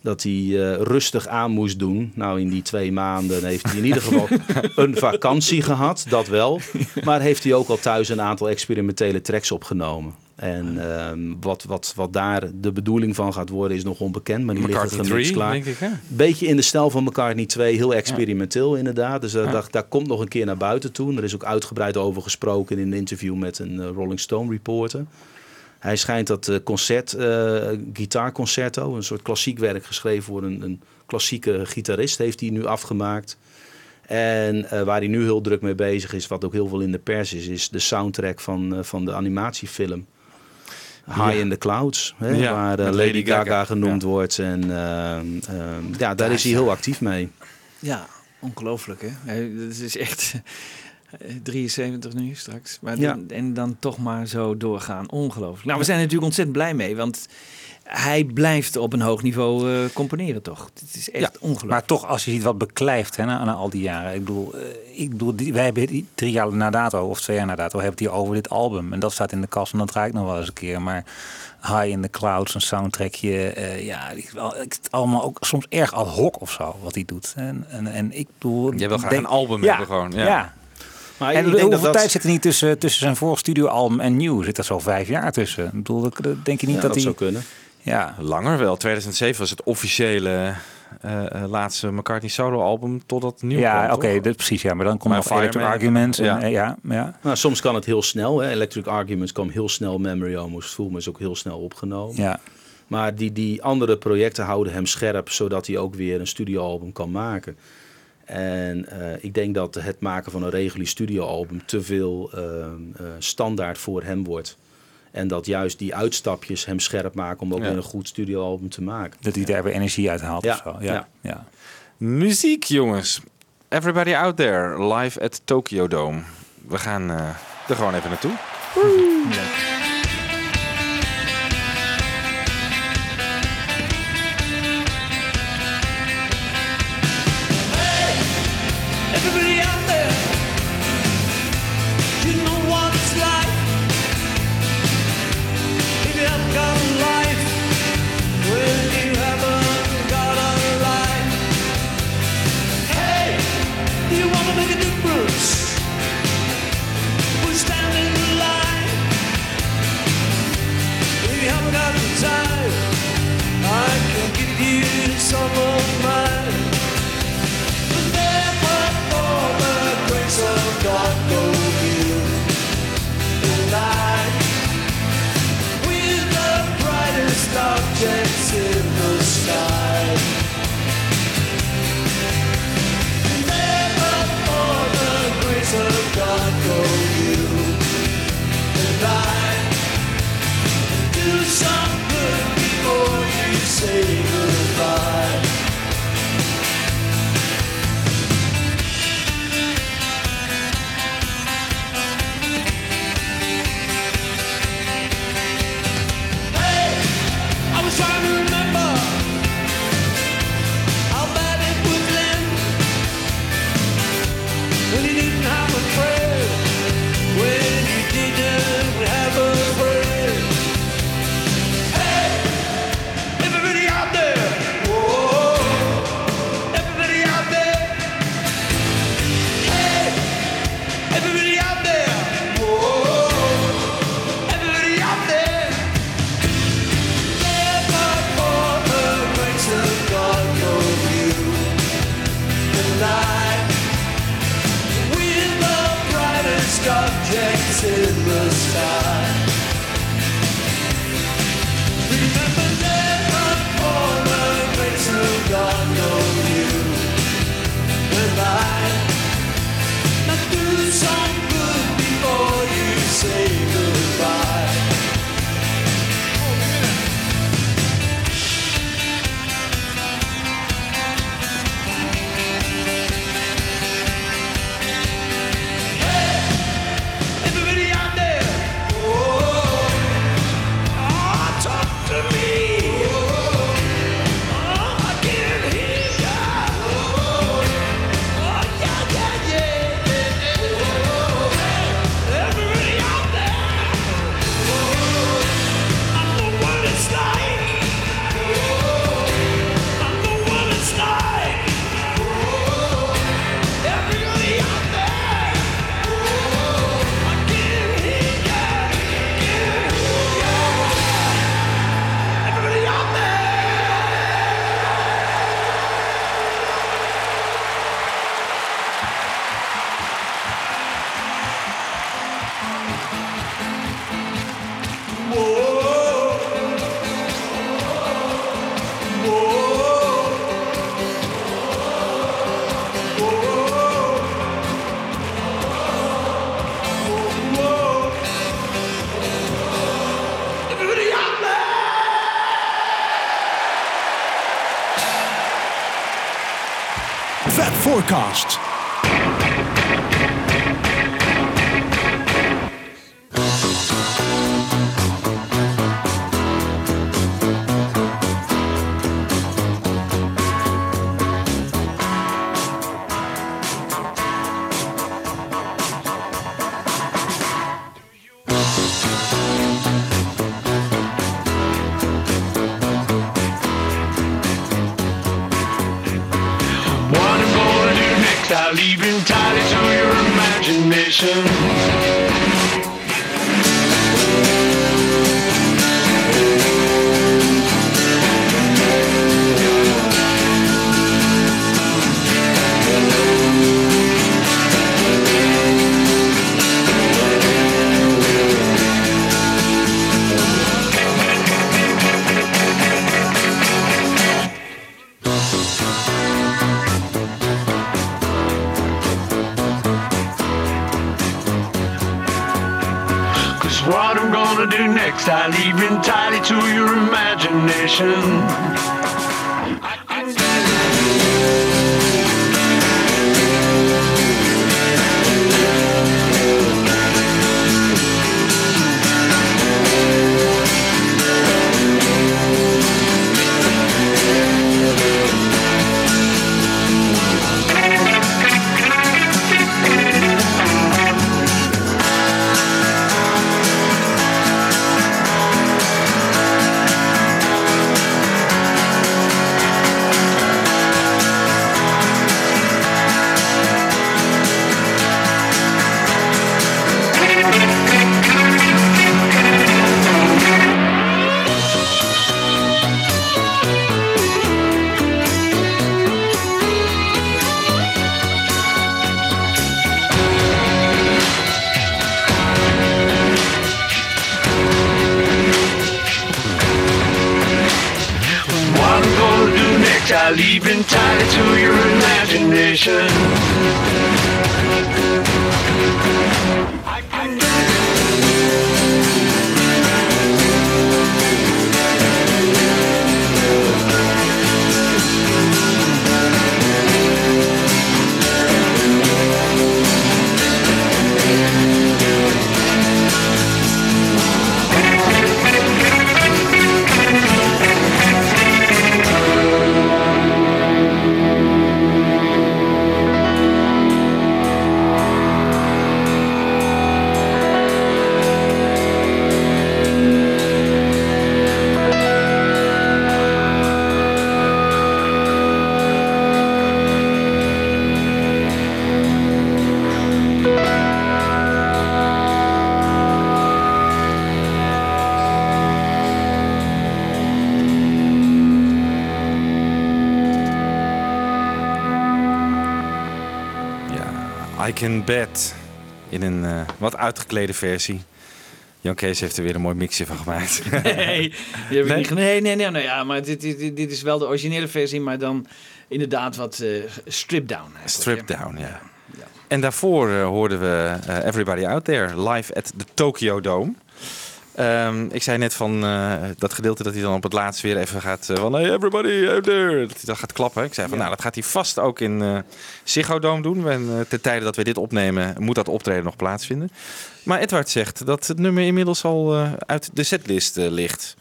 H: Dat hij eh, rustig aan moest doen. Nou, in die twee maanden heeft hij in ieder geval een vakantie gehad. Dat wel. Maar heeft hij ook al thuis een aantal experimentele tracks opgenomen. En ehm, wat, wat, wat daar de bedoeling van gaat worden is nog onbekend. Maar die liggen
G: McCartney
H: gemixt
G: 3,
H: klaar.
G: denk ik. Hè?
H: Beetje in de stijl van McCartney 2, heel experimenteel inderdaad. Dus daar, daar komt nog een keer naar buiten toe. Er is ook uitgebreid over gesproken in een interview met een eh, Rolling Stone reporter. Hij schijnt dat eh, concert, eh gitaarconcerto, een soort klassiek werk geschreven voor een, een klassieke gitarist, heeft hij nu afgemaakt. En eh, waar hij nu heel druk mee bezig is, wat ook heel veel in de pers is, is de soundtrack van, eh, van de animatiefilm. High
G: Ja.
H: in the Clouds, hè,
G: Ja,
H: waar Lady, Gaga,
G: Gaga,
H: genoemd
G: ja.
H: wordt. En ehm, ehm, ja, daar is hij heel actief mee.
D: Ja, ongelooflijk hè. Hij- Het is echt 73 nu straks. Maar
H: Ja.
D: dan, en dan toch maar zo doorgaan. Ongelooflijk. Nou, we zijn er natuurlijk ontzettend blij mee. Want hij blijft op een hoog niveau eh, componeren, toch? Het is echt ongelooflijk.
I: Maar toch, als je ziet wat beklijft hè, na, na al die jaren. Ik bedoel, eh, ik bedoel die, wij hebben die drie jaar na dato, of twee jaar na dato, hebben het hier over dit album. En dat staat in de kast en dat draai ik nog wel eens een keer. Maar High in the Clouds, een soundtrackje. eh, ja, ik, wel- ik, het allemaal ook soms erg ad hoc of zo, wat hij doet. En, en, en ik bedoel...
G: Jij wil graag
I: denk-
G: een album
I: ja,
G: hebben gewoon. Ja.
I: Ja.
H: Maar
I: En
H: ik denk
I: hoeveel
H: dat
I: tijd
H: dat,
I: zit er niet tussen, tussen zijn vorige studioalbum en nieuw? Zit er zo vijf jaar tussen? Ik bedoel, dat- denk je niet
H: ja,
I: dat
H: dat zou kunnen.
I: Ja,
G: Langer wel. 2007 was het officiële eh, eh, laatste McCartney solo album totdat nieuw
I: ja oké, dat precies. Ja, maar dan komt nog Electric Arguments. En,
G: Ja.
I: ja. ja, ja,
H: Nou, soms kan het heel snel. Hè. Electric Arguments kwam heel snel. Memory Almost Full is ook heel snel opgenomen.
I: ja.
H: Maar die, die andere projecten houden hem scherp, zodat hij ook weer een studioalbum kan maken. En eh, ik denk dat het maken van een regulier studioalbum te veel eh, eh, standaard voor hem wordt. En dat juist die uitstapjes hem scherp maken om ook
G: Ja.
H: weer een goed studioalbum te maken.
I: Dat hij daar weer energie uit haalt
H: Ja,
I: of zo. Ja,
H: ja.
I: ja.
G: Muziek, jongens. Everybody out there, live at Tokyo Dome. We gaan eh, er gewoon even naartoe.
F: Say
G: Ja, Bet. In een eh, wat uitgeklede versie. Jan Kees heeft er weer een mooi mixje van gemaakt.
D: Nee, die heb ik
G: Nee?
D: niet nee, nee, nee, nou ja, maar dit, dit, dit- is wel de originele versie, maar dan inderdaad wat eh stripped down.
G: Stripped down, ja. En daarvoor eh, hoorden we Everybody Out There live at the Tokyo Dome. Ehm, ik zei net van eh, dat gedeelte dat hij dan op het laatst weer even gaat eh, van hey everybody out there. Dat hij dan gaat klappen. Ik zei van nou dat gaat hij vast ook in Ziggo Dome doen. En ten tijde dat we dit opnemen moet dat optreden nog plaatsvinden. Maar Edward zegt dat het nummer inmiddels al uit de setlist ligt.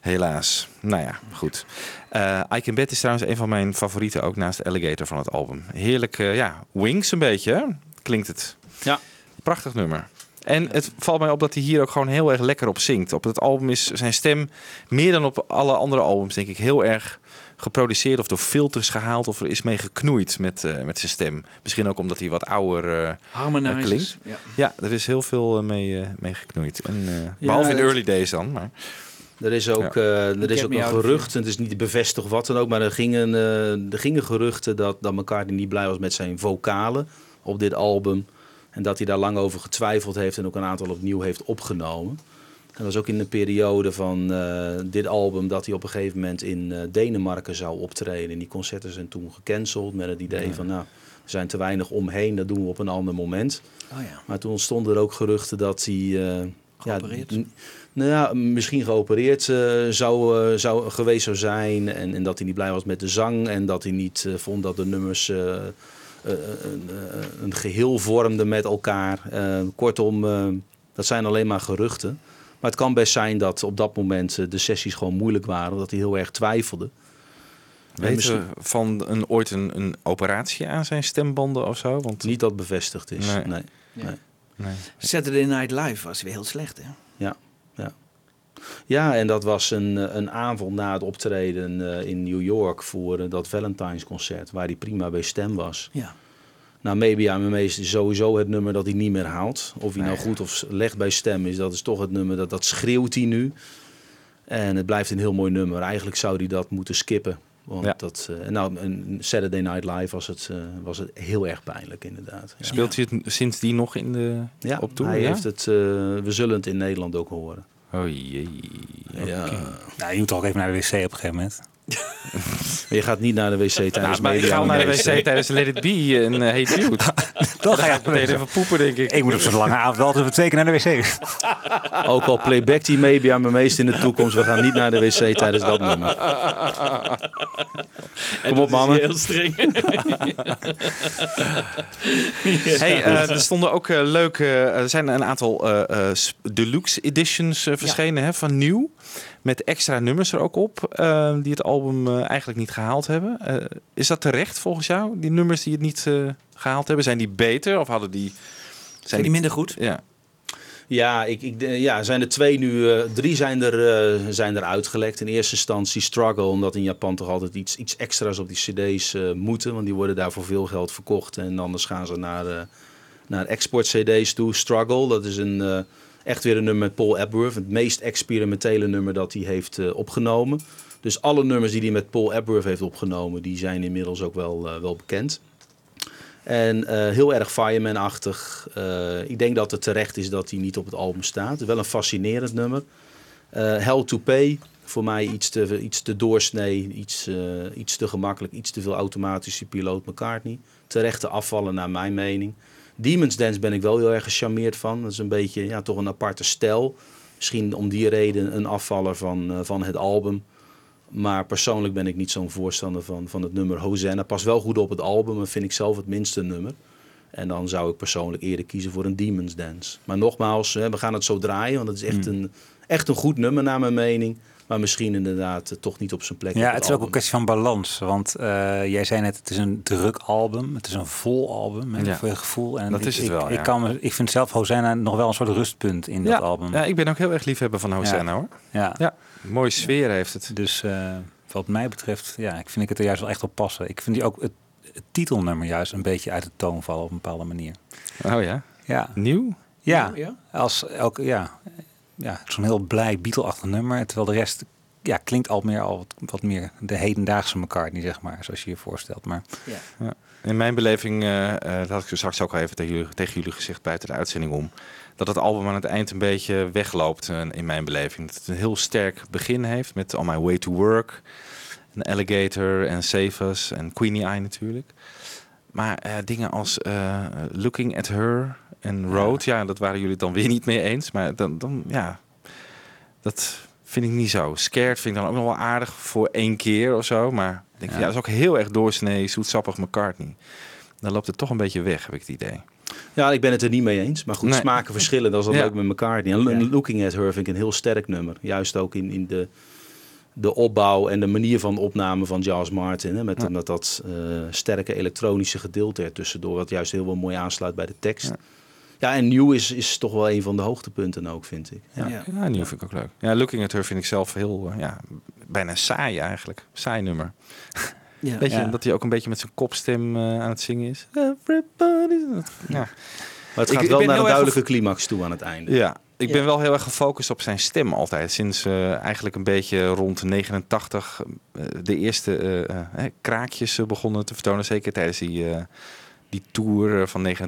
G: Helaas. Nou ja, goed. Eh I Can Bet is trouwens een van mijn favorieten ook naast Alligator van het album. Heerlijk, ja, Wings een beetje hè? klinkt het.
H: Ja.
G: Prachtig nummer. En het valt mij op dat hij hier ook gewoon heel erg lekker op zingt. Op het album is zijn stem meer dan op alle andere albums denk ik heel erg geproduceerd of door filters gehaald of er is mee geknoeid met, eh, met zijn stem. Misschien ook omdat hij wat ouder eh,
D: Harmonizers,
G: klinkt.
D: ja.
G: Ja, er is heel veel mee, mee geknoeid. En, eh, behalve in early days dan. Maar,
H: Er is ook,
G: Ja.
H: eh, er is ook een gerucht, en het is niet bevestigd wat dan ook, maar er gingen, eh, er gingen geruchten dat, dat McCartney niet blij was met zijn vocalen op dit album. En dat hij daar lang over getwijfeld heeft en ook een aantal opnieuw heeft opgenomen. En dat was ook in de periode van eh, dit album dat hij op een gegeven moment in eh, Denemarken zou optreden. En die concerten zijn toen gecanceld met het idee van nou, er zijn te weinig omheen, dat doen we op een ander moment.
D: Oh ja.
H: Maar toen ontstonden er ook geruchten dat hij... eh,
D: Geopereerd?
H: Ja, nou ja, misschien geopereerd zou, zou geweest zou zijn. En, en dat hij niet blij was met de zang. En dat hij niet vond dat de nummers een, eh, een geheel vormden met elkaar. Eh, kortom, eh, dat zijn alleen maar geruchten. Maar het kan best zijn dat op dat moment eh, de sessies gewoon moeilijk waren. Dat hij heel erg twijfelde.
G: weten
H: misschien-
G: we van een, ooit een, een operatie aan zijn stembanden of zo? Want
H: Niet dat bevestigd is.
G: Nee.
H: Nee. Nee.
G: nee.
D: Saturday Night Live was weer heel slecht, hè?
H: Ja, ja. en dat was een, eh, een avond na het optreden eh, in New York voor eh, dat Valentine's concert, waar hij prima bij stem was.
D: Ja.
H: Nou, Maybe I'm Amazed is sowieso het nummer dat hij niet meer haalt. Of hij nou goed of slecht bij stem is, dat is toch het nummer dat, dat schreeuwt hij nu. En het blijft een heel mooi nummer. Eigenlijk zou hij dat moeten skippen. Want
G: Ja.
H: dat, nou, een Saturday Night Live was het, was het heel erg pijnlijk inderdaad. Ja.
G: Speelt hij het sindsdien nog in de,
H: Ja,
G: op tour?
H: hij
G: ja?
H: heeft het, we zullen het in Nederland ook horen.
G: Oh jee.
H: Ja.
I: Nou, je moet toch ook even naar de wc op een gegeven moment.
H: Je gaat niet naar de wc tijdens
G: Nou, maar ik
H: media
G: ga naar de wc tijdens Let It Be en uh, Hate You.
I: Dan ga je
G: Meteen even poepen, denk ik.
I: Ik moet op zo'n lange avond altijd even twee keer naar de wc.
H: Ook al playbackt die Maybe I'm Amazed in de toekomst, we gaan niet naar de wc tijdens dat nummer. Kom op mannen.
D: Heel streng.
G: Hey, eh, er stonden ook eh, leuke. eh, er zijn een aantal eh, eh, deluxe editions verschenen hè, van nieuw. Met extra nummers er ook op. eh, die het album eh, eigenlijk niet gehaald hebben. Eh, is dat terecht volgens jou? Die nummers die het niet eh, gehaald hebben, zijn die beter? Of hadden die.
D: Zijn die minder goed?
G: Ja.
H: Ja, ik, ik, ja, zijn er twee nu. eh, drie zijn er, eh, zijn er uitgelekt. In eerste instantie Struggle, omdat in Japan toch altijd iets, iets extra's op die CD's moeten. Want die worden daar voor veel geld verkocht. En anders gaan ze naar, eh, naar export-CD's toe. Struggle, dat is een, eh, echt weer een nummer met Paul Epworth. Het meest experimentele nummer dat hij heeft eh, opgenomen. Dus alle nummers die hij met Paul Epworth heeft opgenomen, die zijn inmiddels ook wel, eh, wel bekend. En eh, heel erg Fireman-achtig. Ik denk dat het terecht is dat hij niet op het album staat. Wel een fascinerend nummer. Hell to Pay. Voor mij iets te, iets te doorsnee, iets, iets te gemakkelijk, iets te veel automatische piloot McCartney. Terechte afvallen naar mijn mening. Demon's Dance ben ik wel heel erg gecharmeerd van. Dat is een beetje ja, toch een aparte stijl. Misschien om die reden een afvaller van, eh, van het album. Maar persoonlijk ben ik niet zo'n voorstander van, van het nummer Hosanna. Pas wel goed op het album, maar vind ik zelf het minste nummer. En dan zou ik persoonlijk eerder kiezen voor een Demon's Dance. Maar nogmaals, we gaan het zo draaien, want het is echt, een, echt een goed nummer naar mijn mening. Maar misschien inderdaad eh, toch niet op zijn plek.
I: Ja, het is ook een kwestie van balans. Want eh, jij zei net, het is een druk album. Het is een vol album, hè, voor je gevoel. En
G: Dat
I: ik,
G: is het
I: ik,
G: wel,
I: Ik,
G: ja.
I: kan, ik vind zelf Hosanna nog wel een soort rustpunt in
G: Ja.
I: dat album.
G: ja, ik ben ook heel erg liefhebber van Hosanna hoor.
I: Ja.
G: Ja, mooie sfeer heeft het.
I: Dus eh, wat mij betreft, ja, ik vind ik het er juist wel echt op passen. Ik vind die ook het, het titelnummer juist een beetje uit de toon vallen op een bepaalde manier.
G: Oh ja,
I: Ja,
G: nieuw?
I: ja.
D: Ja?
I: als elke, ja, ja zo'n heel blij Beatle-achtig nummer. Terwijl de rest ja, klinkt al meer al wat, wat meer de hedendaagse McCartney, zeg maar, zoals je je voorstelt. Maar
D: Ja.
G: In mijn beleving, eh, eh, dat had ik straks ook al even tegen jullie, tegen jullie gezegd buiten de uitzending om, dat het album aan het eind een beetje wegloopt eh, in mijn beleving. Dat het een heel sterk begin heeft met On My Way to Work, en Alligator en Save Us en Queenie Eye natuurlijk. Maar eh, dingen als eh, Looking at Her en Road, ja. dat waren jullie dan weer niet mee eens. Maar dan, dan ja, dat vind ik niet zo. Scared vind ik dan ook nog wel aardig voor één keer of zo. Maar denk, ja.
I: Ja.
G: dat is ook heel erg doorsnee, zoetsappig McCartney. Dan loopt het toch een beetje weg, heb ik het idee.
H: Ja, ik ben het er niet mee eens. Maar goed,
G: Nee.
H: smaken verschillen. Dat is dan
G: Ja.
H: leuk met McCartney. En. Looking at Her vind ik een heel sterk nummer. Juist ook in, in de, de opbouw en de manier van opname van Charles Martin. Hè, met,
G: Ja.
H: met dat eh, sterke elektronische gedeelte ertussendoor. Wat juist heel wel mooi aansluit bij de tekst.
G: Ja.
H: Ja, en New is, is toch wel een van de hoogtepunten ook, vind ik. Ja.
D: Ja.
G: Vind ik ook leuk. Ja, Looking at Her vind ik zelf heel, eh, ja, bijna saai eigenlijk. Saai nummer.
D: Ja.
G: Weet je,
I: Ja.
G: dat hij ook een beetje met zijn kopstem eh, aan het zingen is. Everybody. Ja.
H: Maar het gaat
G: ik
H: wel naar een duidelijke climax toe aan het einde.
G: Ja, ik ben wel heel erg gefocust op zijn stem altijd. Sinds eh, eigenlijk een beetje rond 89 eh, de eerste eh, kraakjes begonnen te vertonen. Zeker tijdens die, die tour van 89-90.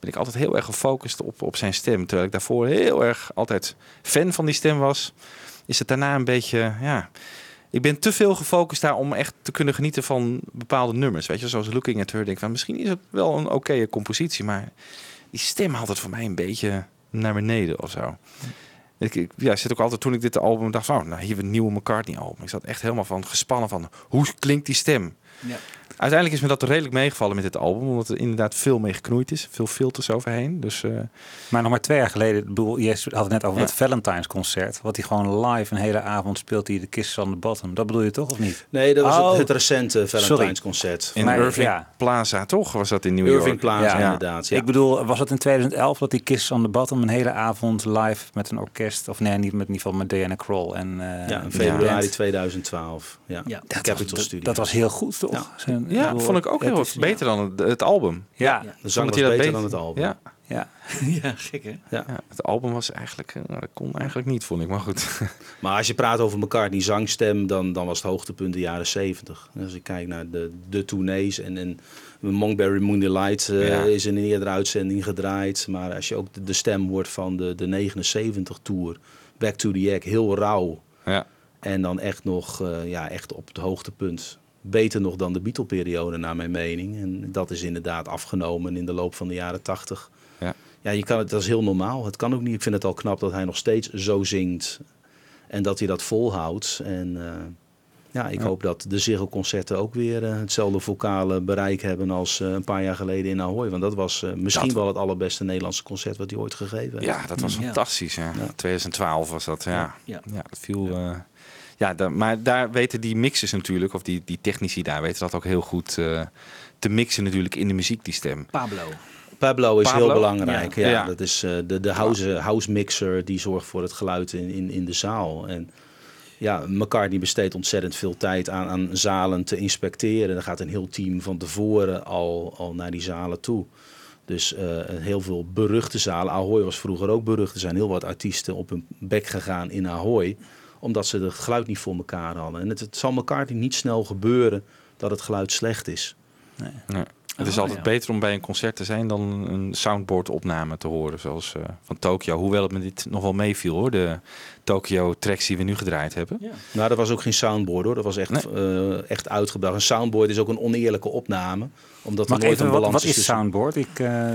G: Ben ik altijd heel erg gefocust op, op zijn stem. Terwijl ik daarvoor heel erg altijd fan van die stem was. Is het daarna een beetje, ja... Ik ben te veel gefocust daar om echt te kunnen genieten van bepaalde nummers. Weet je, zoals Looking at Her. Denk ik van, misschien is het wel een oké compositie, maar die stem haalt het voor mij een beetje naar beneden of zo. Ik, ja, zit ook altijd toen ik dit album dacht van, oh, nou hier een nieuwe McCartney album. Ik zat echt helemaal van gespannen van, hoe klinkt die stem?
D: Ja.
G: Uiteindelijk is me dat redelijk meegevallen met dit album, omdat er inderdaad veel mee geknoeid is, veel filters overheen. Dus eh,
I: Maar nog maar twee jaar geleden, ik bedoel, je had het net over
G: Ja.
I: dat Valentine's concert. Wat hij gewoon live een hele avond speelt, hij de Kisses on the Bottom. Dat bedoel je toch, of niet?
H: Nee, dat was
I: Oh.
H: het, het recente
I: Sorry.
H: Valentine's concert.
G: in
I: Maar,
G: Irving
I: ja.
G: Plaza, toch? Was dat in New
H: Irving
G: York?
H: Plaza,
I: Ja.
H: inderdaad. Ja.
I: Ik bedoel, was het in 2011 dat die Kisses on the Bottom een hele avond live met een orkest. Of nee, niet met, in ieder geval met Diana Kroll. En, eh,
H: Ja, in februari
I: band.
H: 2012. Ja,
D: Ja.
H: de
I: Dat
H: Capital
I: was, dat,
H: Studio.
I: dat was heel goed, toch?
H: Ja.
I: Zijn-
G: Ja,
I: bedoel,
G: vond ik ook heel
I: is-
G: beter dan het, het album.
I: Ja,
H: De zang was beter dan het album.
G: Ja,
I: ja.
D: ja, gek hè?
G: ja, het album was eigenlijk, eh, nou, dat kon eigenlijk niet, vond ik. Maar goed.
H: Maar als je praat over McCartney zangstem, dan, dan was het hoogtepunt de jaren 70. Als ik kijk naar de, de tournees en, en Monkberry Moonlight eh
G: Ja.
H: is in een eerdere uitzending gedraaid. Maar als je ook de, de stem hoort van de, de 79 tour, Back to the Egg, heel rauw.
G: ja.
H: En dan echt nog eh, ja, echt op het hoogtepunt. Beter nog dan de Beatle-periode, naar mijn mening. En dat is inderdaad afgenomen in de loop van de jaren 80.
G: Ja.
H: Ja, je kan het, dat is heel normaal. Het kan ook niet. Ik vind het al knap dat hij nog steeds zo zingt. En dat hij dat volhoudt. En eh, ja, ik
G: Ja.
H: hoop dat de Ziggo-concerten ook weer eh, hetzelfde vocale bereik hebben als eh, een paar jaar geleden in Ahoy. Want dat was eh, misschien
G: Dat-
H: wel het allerbeste Nederlandse concert wat hij ooit gegeven heeft.
G: Ja, dat was
D: Ja.
G: fantastisch. Ja. 2012 was dat, ja.
D: Ja.
G: Ja, dat viel... Ja. maar daar weten die mixers natuurlijk, of die, die technici daar, weten dat ook heel goed eh, te mixen natuurlijk in de muziek, die stem.
D: Pablo.
H: Pablo is
G: Pablo?
H: heel belangrijk. Ja.
G: Ja.
H: Dat is eh, de, de house, house mixer die zorgt voor het geluid in, in, in de zaal. En ja, McCartney besteedt ontzettend veel tijd aan, aan zalen te inspecteren. Er gaat een heel team van tevoren al, al naar die zalen toe. Dus eh, heel veel beruchte zalen. Ahoy was vroeger ook berucht. Er zijn heel wat artiesten op hun bek gegaan in Ahoy. Omdat ze het geluid niet voor elkaar hadden. En het, het zal McCartney niet snel gebeuren dat het geluid slecht is.
G: Nee. Het is
D: Oh,
G: altijd
D: ja.
G: beter om bij een concert te zijn dan een soundboard opname te horen, zoals eh, van Tokyo. Hoewel het me dit nog wel meeviel hoor, de Tokyo tracks die we nu gedraaid hebben.
D: Ja.
H: Nou, dat was ook geen soundboard hoor. Dat was echt, eh, echt uitgebracht. Een soundboard is ook een oneerlijke opname. Omdat er nooit
I: even,
H: een
I: wat,
H: balans
I: wat is
H: tussen-
I: soundboard? Ik, eh,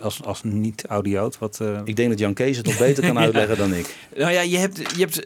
I: als, als niet-audioot, wat... eh,
H: Ik denk dat Jan Kees het nog beter kan uitleggen dan ik.
D: Nou ja, je hebt, je hebt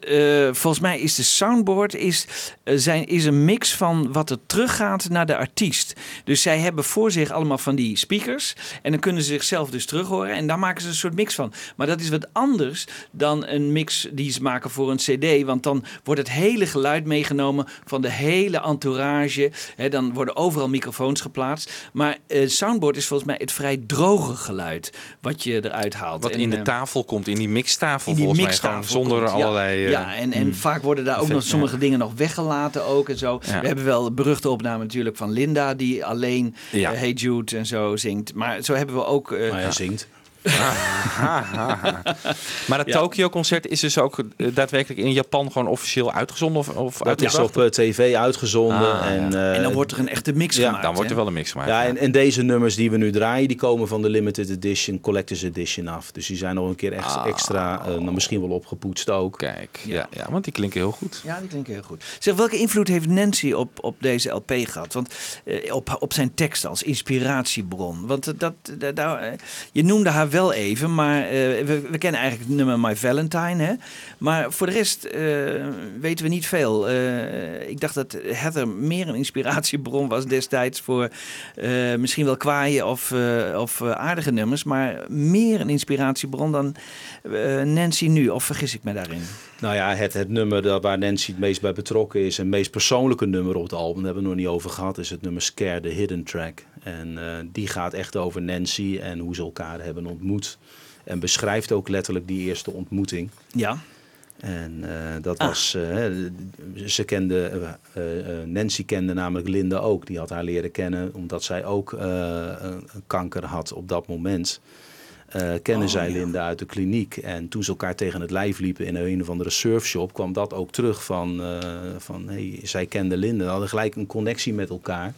D: volgens mij is de soundboard is, zijn, is een mix van wat er teruggaat naar de artiest. Dus zij hebben voor zich allemaal van die speakers. En dan kunnen ze zichzelf dus terug horen. En daar maken ze een soort mix van. Maar dat is wat anders dan een mix die maken voor een CD. Want dan wordt het hele geluid meegenomen van de hele entourage. Hè, dan worden overal microfoons geplaatst. Maar eh, soundboard is volgens mij het vrij droge geluid wat je eruit haalt.
G: Wat
D: En,
G: in de
D: eh,
G: tafel komt, in die mixtafel
D: in die
G: volgens
D: mixtafel
G: mij. Gewoon zonder
D: komt, ja.
G: allerlei... eh,
D: ja, en, en vaak worden daar ook nog sommige dingen nog weggelaten ook en zo.
G: Ja.
D: We hebben wel de beruchte opname natuurlijk van Linda die alleen
G: Ja.
D: eh, Hey Jude en zo zingt. Maar zo hebben we ook... eh,
H: Maar hij zingt.
G: Maar het
D: Ja.
G: Tokyo-concert is dus ook eh, daadwerkelijk in Japan gewoon officieel uitgezonden of, of
H: Dat is op eh, tv uitgezonden.
G: Ah,
H: en,
G: ja.
H: eh,
D: en dan wordt er een echte mix
H: ja,
D: gemaakt.
G: Dan wordt er wel een mix gemaakt.
H: ja,
G: ja.
H: en, en deze nummers die we nu draaien, die komen van de limited edition, collector's edition af. Dus die zijn nog een keer echt
G: Ah.
H: extra, eh, nou, misschien wel opgepoetst ook.
G: Kijk, ja. Ja, want die klinken heel goed.
D: Ja, die klinken heel goed. Zeg, welke invloed heeft Nancy op, op deze LP gehad? Want eh, op, op zijn tekst als inspiratiebron. Want dat, daar, je noemde haar wel even, maar eh, we, kennen eigenlijk het nummer My Valentine. Hè? Maar voor de rest eh, weten we niet veel. Eh, ik dacht dat Heather meer een inspiratiebron was destijds voor misschien wel kwaaie of, of aardige nummers. Maar meer een inspiratiebron dan Nancy nu. Of vergis ik me daarin?
H: Nou ja, het, het nummer waar Nancy het meest bij betrokken is, en het meest persoonlijke nummer op het album, daar hebben we nog niet over gehad, is het nummer Scare, the Hidden Track. En eh, die gaat echt over Nancy en hoe ze elkaar hebben ontmoet. En beschrijft ook letterlijk die eerste ontmoeting.
D: Ja.
H: En eh, dat
D: Ah.
H: was, eh, ze kende, Nancy kende namelijk Linda ook. Die had haar leren kennen omdat zij ook kanker had op dat moment. Eh kende
D: Oh,
H: zij
D: ja.
H: Linda uit de kliniek. En toen ze elkaar tegen het lijf liepen in een of andere surfshop, kwam dat ook terug van, eh, van hey, zij kende Linda. Ze hadden gelijk een connectie met elkaar.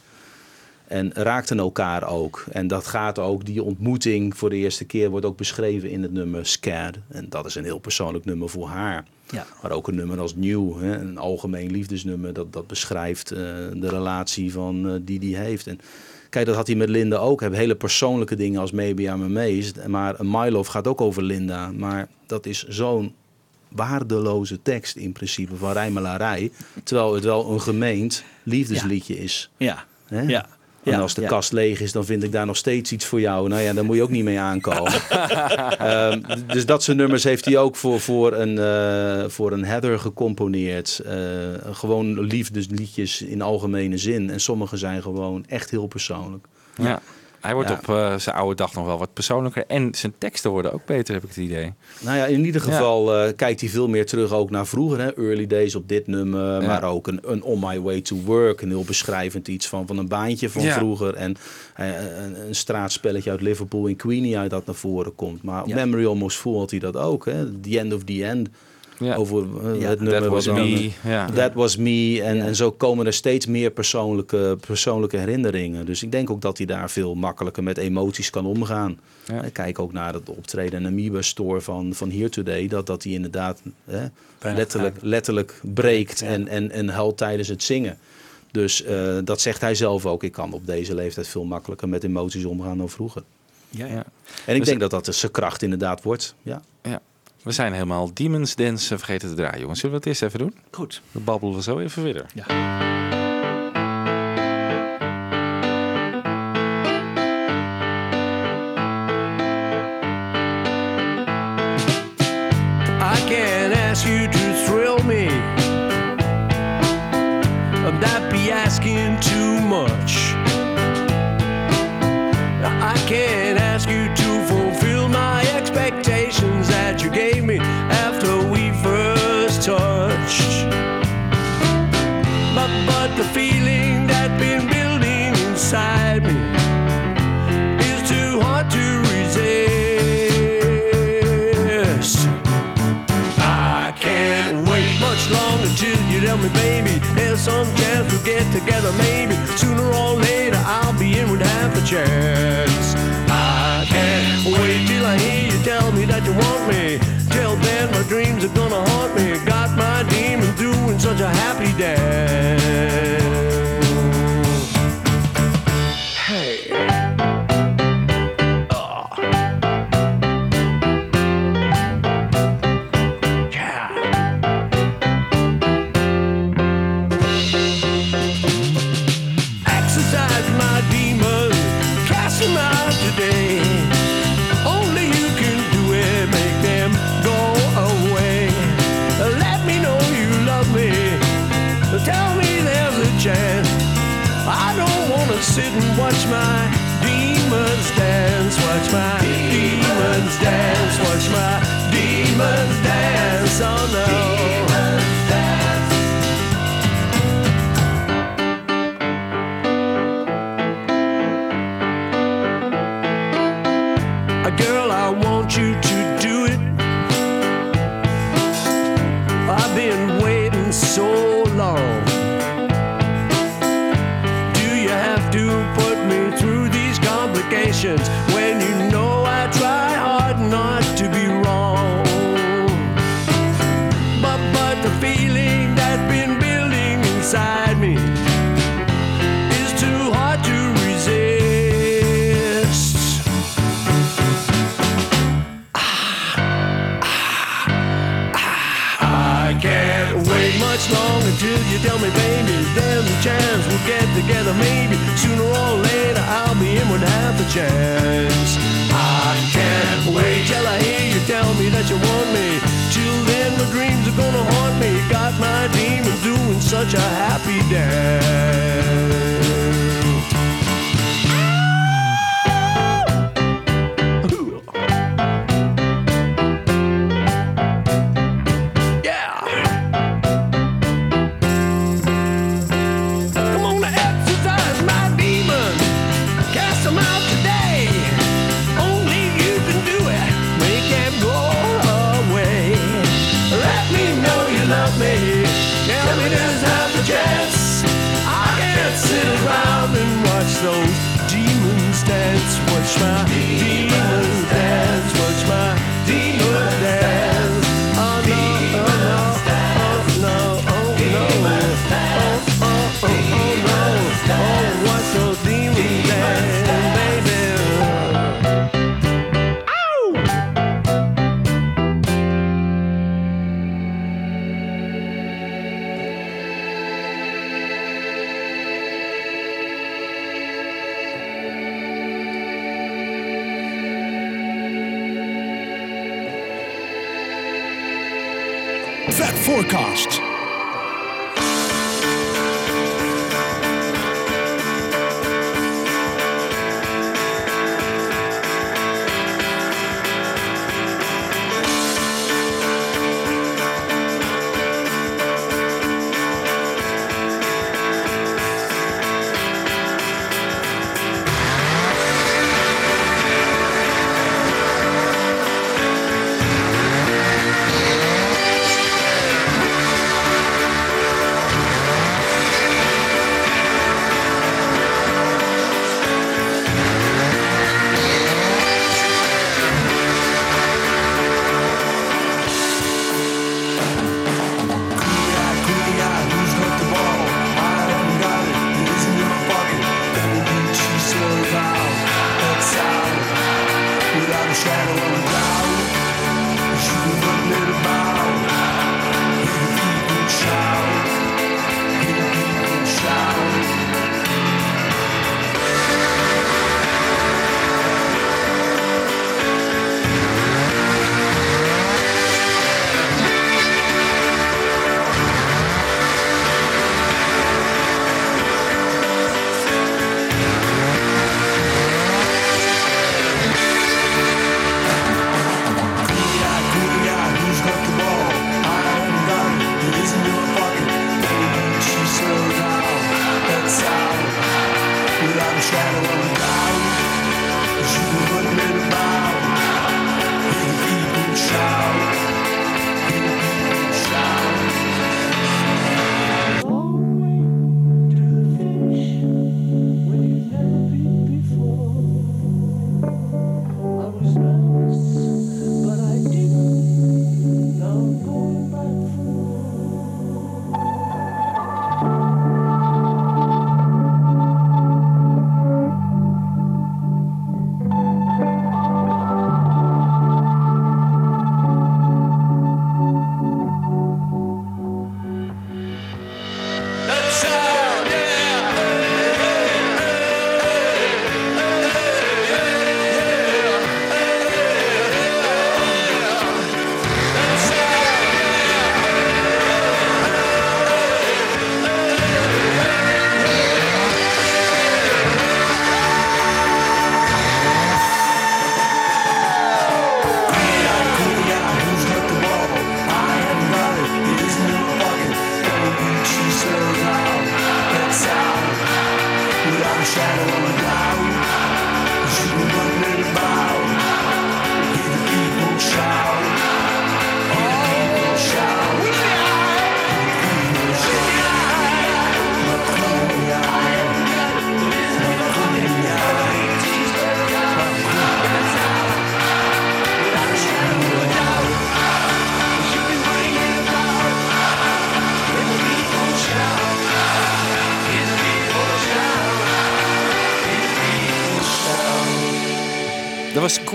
H: En raakten elkaar ook. En dat gaat ook, die ontmoeting voor de eerste keer wordt ook beschreven in het nummer Scared. En dat is een heel persoonlijk nummer voor haar.
D: Ja.
H: Maar ook een nummer als Nieuw, hè, een algemeen liefdesnummer, dat, dat beschrijft eh, de relatie van, eh, die die heeft. En kijk, dat had hij met Linda ook. Hebben hele persoonlijke dingen als Maybe I'm Amazed. Maar My Love gaat ook over Linda. Maar dat is zo'n waardeloze tekst in principe van rijmelarij. Terwijl het wel een gemeend liefdesliedje is.
D: Ja.
H: Hè?
D: Ja.
H: En
D: Ja,
H: als de
D: ja.
H: kast leeg is, dan vind ik daar nog steeds iets voor jou. Nou ja, daar moet je ook niet mee aankomen. Ehm, dus dat soort nummers heeft hij ook voor, voor, een, eh, voor een Heather gecomponeerd. Eh, gewoon liefdesliedjes in algemene zin. En sommige zijn gewoon echt heel persoonlijk.
G: Ja. Hij wordt
H: Ja.
G: op eh, zijn oude dag nog wel wat persoonlijker. En zijn teksten worden ook beter, heb ik het idee.
H: Nou ja, in ieder geval eh, kijkt hij veel meer terug ook naar vroeger. Hè? Early Days op dit nummer,
G: Ja.
H: maar ook een, een On My Way to Work. Een heel beschrijvend iets van, van een baantje van vroeger. En eh, een, een straatspelletje uit Liverpool in Queenie uit dat naar voren komt. Maar op. Memory Almost Full had hij dat ook. Hè? The End of the End.
G: Ja.
H: Over eh,
D: Ja,
H: het nummer
G: That was
H: dan,
G: me. Ja.
H: That was me. En, en zo komen er steeds meer persoonlijke, persoonlijke herinneringen. Dus ik denk ook dat hij daar veel makkelijker met emoties kan omgaan.
G: Ja.
H: Kijk ook naar het optreden in de Amoeba Store van, van Here Today. Dat, dat hij inderdaad hè, letterlijk, letterlijk breekt en, en, en huilt tijdens het zingen. Dus eh, dat zegt hij zelf ook. Ik kan op deze leeftijd veel makkelijker met emoties omgaan dan vroeger.
D: Ja, ja.
G: Ja.
H: En ik
G: Dus-
H: denk dat dat zijn kracht inderdaad wordt. Ja.
G: Ja. We zijn helemaal Demons Dance vergeten te draaien, jongens. Zullen we het eerst even doen?
D: Goed.
G: We babbelen zo even verder.
F: I me, baby. There's some chance we'll get together, maybe. Sooner or later, I'll be in with half a chance. I can't wait till I hear you tell me that you want me. Till then, my dreams are gonna haunt me. Got my demons doing such a happy dance. Demons dance. Watch my demons dance. Watch my demons dance. Oh no. We'll get together, maybe. Sooner or later, I'll be in with half a chance. I can't wait till I hear you tell me that you want me. Till then, my dreams are gonna haunt me. Got my demons doing such a happy dance.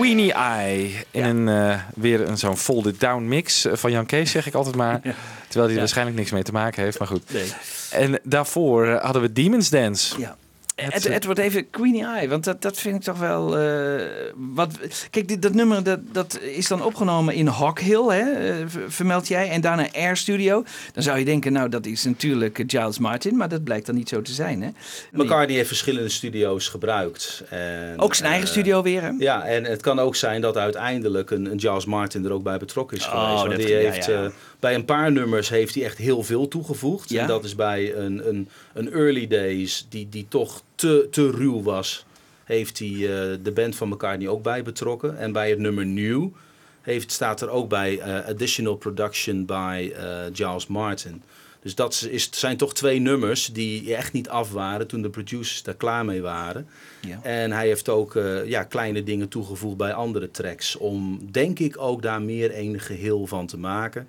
G: Queenie Eye. In een, eh, weer een zo'n folded down mix eh, van Jan Kees, zeg ik altijd maar. Terwijl die er waarschijnlijk niks mee te maken heeft, maar goed.
D: Nee.
G: En daarvoor eh, hadden we Demon's Dance.
D: Ja.
G: Het
D: wordt even Queenie Eye, want dat, dat vind ik toch wel... eh, wat, kijk, dit, dat nummer dat, dat is dan opgenomen in Hawk Hill, hè, eh, vermeld jij. En daarna Air Studio. Dan zou je denken, nou, dat is natuurlijk eh, Giles Martin. Maar dat blijkt dan niet zo te zijn, hè?
H: McCartney heeft verschillende studio's gebruikt. En,
D: Ook zijn eigen studio weer, hè?
H: Ja, en het kan ook zijn dat uiteindelijk een, een Giles Martin er ook bij betrokken is
D: Oh,
H: geweest. Want
D: dat-
H: die heeft,
D: ja, ja.
H: Bij een paar nummers heeft hij echt heel veel toegevoegd.
D: Ja.
H: En dat is bij een, een, een Early Days die, die toch te, te ruw was, heeft hij eh, de band van McCartney ook bij betrokken. En bij het nummer New heeft, staat er ook bij eh, additional production by eh, Giles Martin. Dus dat is- zijn toch twee nummers die echt niet af waren toen de producers daar klaar mee waren.
D: Ja.
H: En hij heeft ook ja, kleine dingen toegevoegd bij andere tracks. Om, denk ik, ook daar meer een geheel van te maken.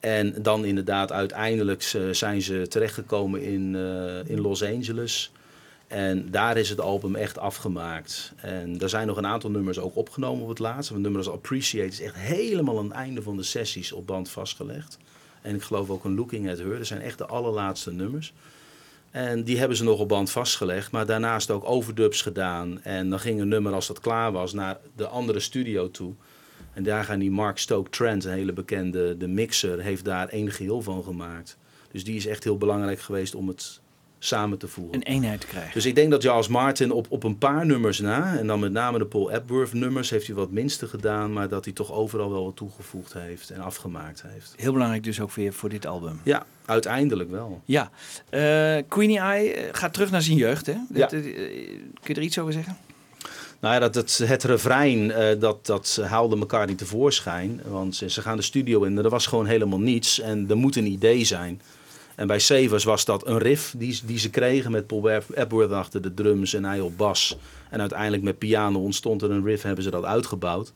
H: En dan inderdaad, uiteindelijk eh, zijn ze terechtgekomen in, eh, in Los Angeles. En daar is het album echt afgemaakt. En er zijn nog een aantal nummers ook opgenomen op het laatste. Een nummer als Appreciate is echt helemaal aan het einde van de sessies op band vastgelegd. En ik geloof ook een Looking at Her. Dat zijn echt de allerlaatste nummers. En die hebben ze nog op band vastgelegd. Maar daarnaast ook overdubs gedaan. En dan ging een nummer, als dat klaar was, naar de andere studio toe. En daar gaan die Mark Stoke Trent, een hele bekende de mixer, heeft daar één geheel van gemaakt. Dus die is echt heel belangrijk geweest om het samen te voegen.
D: Een eenheid te krijgen.
H: Dus ik denk dat Charles Martin op, op een paar nummers na, en dan met name de Paul Epworth nummers, heeft hij wat minste gedaan, maar dat hij toch overal wel wat toegevoegd heeft en afgemaakt heeft.
D: Heel belangrijk dus ook weer voor dit album.
H: Ja, uiteindelijk wel.
D: Ja. Eh, Queenie Eye eh, gaat terug naar zijn jeugd, hè?
H: Ja.
D: Eh, kun je er iets over zeggen?
H: Nou ja, dat, het, het refrein, eh, dat, dat haalde elkaar niet tevoorschijn. Want ze, gaan de studio in er was gewoon helemaal niets. En er moet een idee zijn. En bij Savers was dat een riff die, die ze kregen met Paul Ep- Epworth achter de drums en hij op bas. En uiteindelijk met piano ontstond er een riff, hebben ze dat uitgebouwd.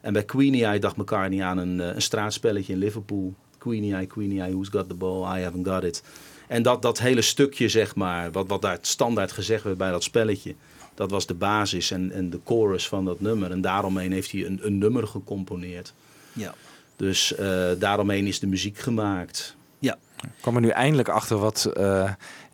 H: En bij Queenie Eye dacht McCartney aan een, eh, een straatspelletje in Liverpool. Queenie Eye, Queenie Eye, who's got the ball? I haven't got it. En dat, dat hele stukje, zeg maar, wat, wat daar standaard gezegd werd bij dat spelletje, dat was de basis en, en de chorus van dat nummer. En daaromheen heeft hij een, een nummer gecomponeerd.
D: Ja.
H: Dus eh, daaromheen is de muziek gemaakt.
D: Ja.
G: Ik kwam er nu eindelijk achter wat eh,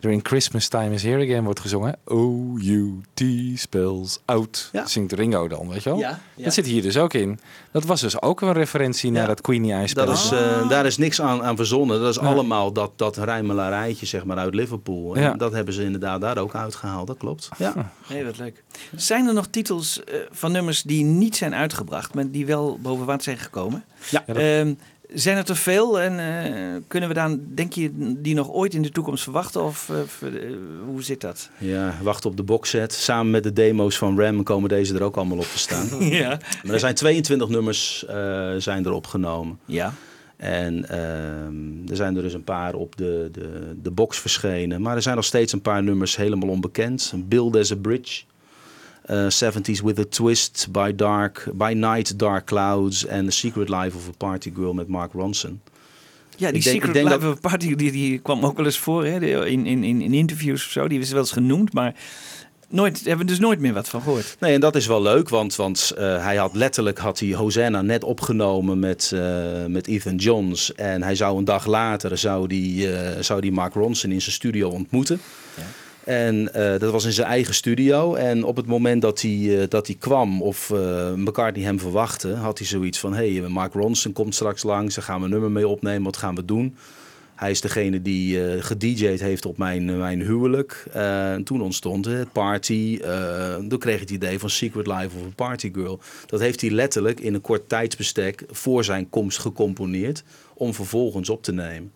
G: er in Christmas Time is Here Again wordt gezongen. O-U-T spells out.
H: Ja.
G: Zingt Ringo dan, weet je wel?
D: Ja, ja.
G: Dat zit hier dus ook in. Dat was dus ook een referentie naar dat Queenie Eye spel.
H: Dat is, eh, daar is niks aan, aan verzonnen. Dat is
G: Ja.
H: allemaal dat, dat rijmelarijtje zeg maar, uit Liverpool. En
G: Ja.
H: dat hebben ze inderdaad daar ook uitgehaald. Dat klopt. Ja.
D: Nee, wat leuk. Zijn er nog titels eh, van nummers die niet zijn uitgebracht, maar die wel boven water zijn gekomen?
H: Ja.
D: Ehm, zijn er te veel en eh, kunnen we dan, denk je, die nog ooit in de toekomst verwachten? Of eh, eh, hoe zit dat?
H: Ja, wacht op de boxset. Samen met de demo's van Ram komen deze er ook allemaal op te staan.
D: Ja.
H: maar er zijn 22 nummers zijn er opgenomen.
D: Ja.
H: En ehm, er zijn er dus een paar op de, de, de box verschenen. Maar er zijn nog steeds een paar nummers helemaal onbekend. Build as a Bridge. Eh, 70s with a Twist. By, dark, by Night, Dark Clouds. En The Secret Life of a Party Girl met Mark Ronson.
D: Ja, die
H: Ik denk- ik
D: Secret
H: denk
D: Life of a Party, die, die kwam ook wel eens voor hè, in, in, in, in interviews of zo. Die is wel eens genoemd, maar nooit, hebben we dus nooit meer wat van gehoord.
H: Nee, en dat is wel leuk, want, want eh, hij had letterlijk had hij Hosanna net opgenomen met, eh, met Ethan Johns. En hij zou een dag later zou die, zou die Mark Ronson in zijn studio ontmoeten. En eh, dat was in zijn eigen studio. En op het moment dat hij, eh, dat hij kwam of eh McCartney hem verwachtte, had hij zoiets van: hé, hey, Mark Ronson komt straks langs, daar gaan we een nummer mee opnemen, wat gaan we doen? Hij is degene die gedj'd heeft op mijn, mijn huwelijk. En toen ontstond het party. toen kreeg ik het idee van Secret Life of a Party Girl. Dat heeft hij letterlijk in een kort tijdsbestek voor zijn komst gecomponeerd. Om vervolgens op te nemen.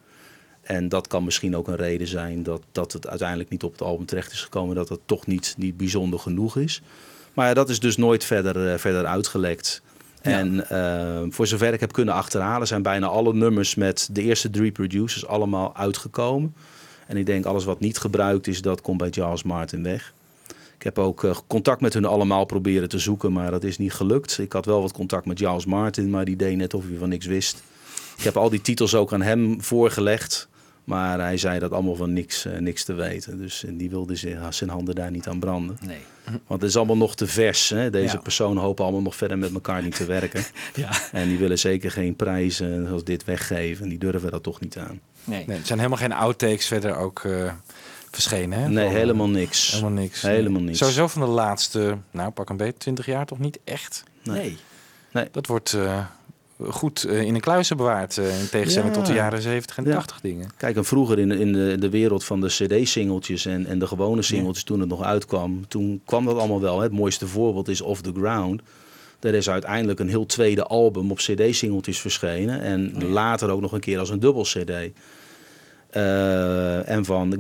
H: En dat kan misschien ook een reden zijn dat, dat het uiteindelijk niet op het album terecht is gekomen. Dat het toch niet, niet bijzonder genoeg is. Maar ja, dat is dus nooit verder, eh, verder uitgelekt. En eh, voor zover ik heb kunnen achterhalen, zijn bijna alle nummers met de eerste drie producers allemaal uitgekomen. En ik denk alles wat niet gebruikt is, dat komt bij Charles Martin weg. Ik heb ook eh, contact met hun allemaal proberen te zoeken, maar dat is niet gelukt. Ik had wel wat contact met Charles Martin, maar die deed net of hij van niks wist. Ik heb al die titels ook aan hem voorgelegd Maar hij zei dat allemaal van niks, eh, niks te weten. Dus eh, die wilde zich- zijn handen daar niet aan branden.
D: Nee.
H: Want het is allemaal nog te vers. Hè? Deze
D: Ja.
H: personen hopen allemaal nog verder met elkaar niet te werken.
D: Ja.
H: En die willen zeker geen prijzen zoals dit weggeven. Die durven dat toch niet aan.
D: Nee.
G: Nee, er zijn helemaal geen outtakes verder ook eh, verschenen. Hè?
H: Nee,
G: Van,
H: helemaal niks.
G: Helemaal niks.
H: Helemaal niks.
G: Sowieso van de laatste, nou pak een beetje, 20 jaar toch niet echt.
D: Nee.
G: Dat wordt eh, goed eh, in een kluizen bewaard. eh, in tegenstelling
H: Ja.
G: tot de jaren 70 en
H: Ja.
G: 80 dingen.
H: Kijk, en vroeger in, de- in de, de wereld van de cd-singeltjes en, en de gewone singeltjes toen het nog uitkwam, toen kwam dat allemaal wel. Hè. Het mooiste voorbeeld is Off the Ground. Er is uiteindelijk een heel tweede album op cd-singeltjes verschenen. En later ook nog een keer als een dubbel cd. Eh, en van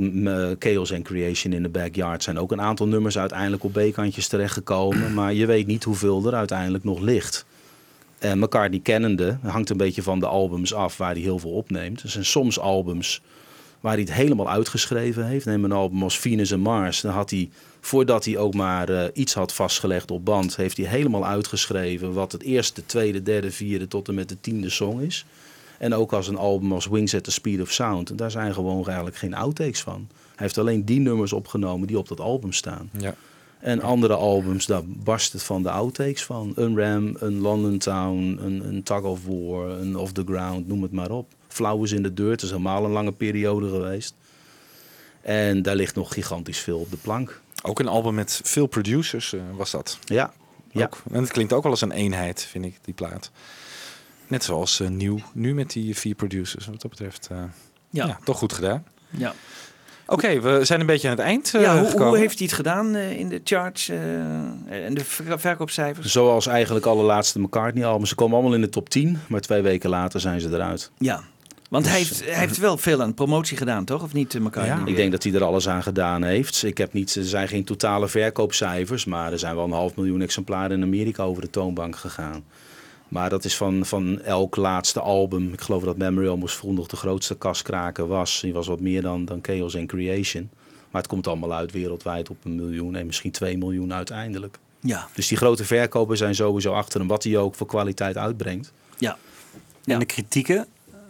H: Chaos and Creation in the Backyard zijn ook een aantal nummers uiteindelijk op B-kantjes terechtgekomen. Maar je weet niet hoeveel er uiteindelijk nog ligt. En McCartney kennende, hangt een beetje van de albums af waar hij heel veel opneemt. Er zijn soms albums waar hij het helemaal uitgeschreven heeft. Neem een album als Venus en Mars. Dan had hij, voordat hij ook maar eh, iets had vastgelegd op band, heeft hij helemaal uitgeschreven wat het eerste, tweede, derde, vierde tot en met de tiende song is. En ook als een album als Wings at the Speed of Sound. En daar zijn gewoon eigenlijk geen outtakes van. Hij heeft alleen die nummers opgenomen die op dat album staan.
G: Ja.
H: En andere albums, daar barst het van de outtakes van. Een Ram, een London Town, een, een Tug of War, een Off the Ground, noem het maar op. Flowers in the Dirt is helemaal een lange periode geweest. En daar ligt nog gigantisch veel op de plank.
G: Ook een album met veel producers eh, was dat.
H: Ja, ja.
G: En het klinkt ook wel als een eenheid, vind ik, die plaat. Net zoals eh, nieuw, nu met die vier producers. Wat dat betreft, eh, ja.
D: Ja.
G: toch goed gedaan.
D: Ja.
G: Oké, we zijn een beetje aan het eind eh,
D: Ja, hoe,
G: gekomen.
D: hoe heeft hij het gedaan eh, in de charts eh, en de ver- verkoopcijfers?
H: Zoals eigenlijk alle laatste McCartney-albums. Ze komen allemaal in de top 10, maar twee weken later zijn ze eruit.
D: Ja. Want hij heeft, hij heeft wel veel aan promotie gedaan, toch? Of niet, eh?
H: Ik denk dat hij er alles aan gedaan heeft. Ik heb niet, er zijn geen totale verkoopcijfers, maar er zijn wel een half miljoen exemplaren in Amerika over de toonbank gegaan. Maar dat is van, van elk laatste album. Ik geloof dat Memory Almost Full nog de grootste kaskraker was. Die was wat meer dan, dan Chaos and Creation. Maar het komt allemaal uit wereldwijd op een miljoen en misschien twee miljoen uiteindelijk.
D: Ja.
H: Dus die grote verkopen zijn sowieso achter hem, wat hij ook voor kwaliteit uitbrengt.
D: Ja.
I: En de kritieken,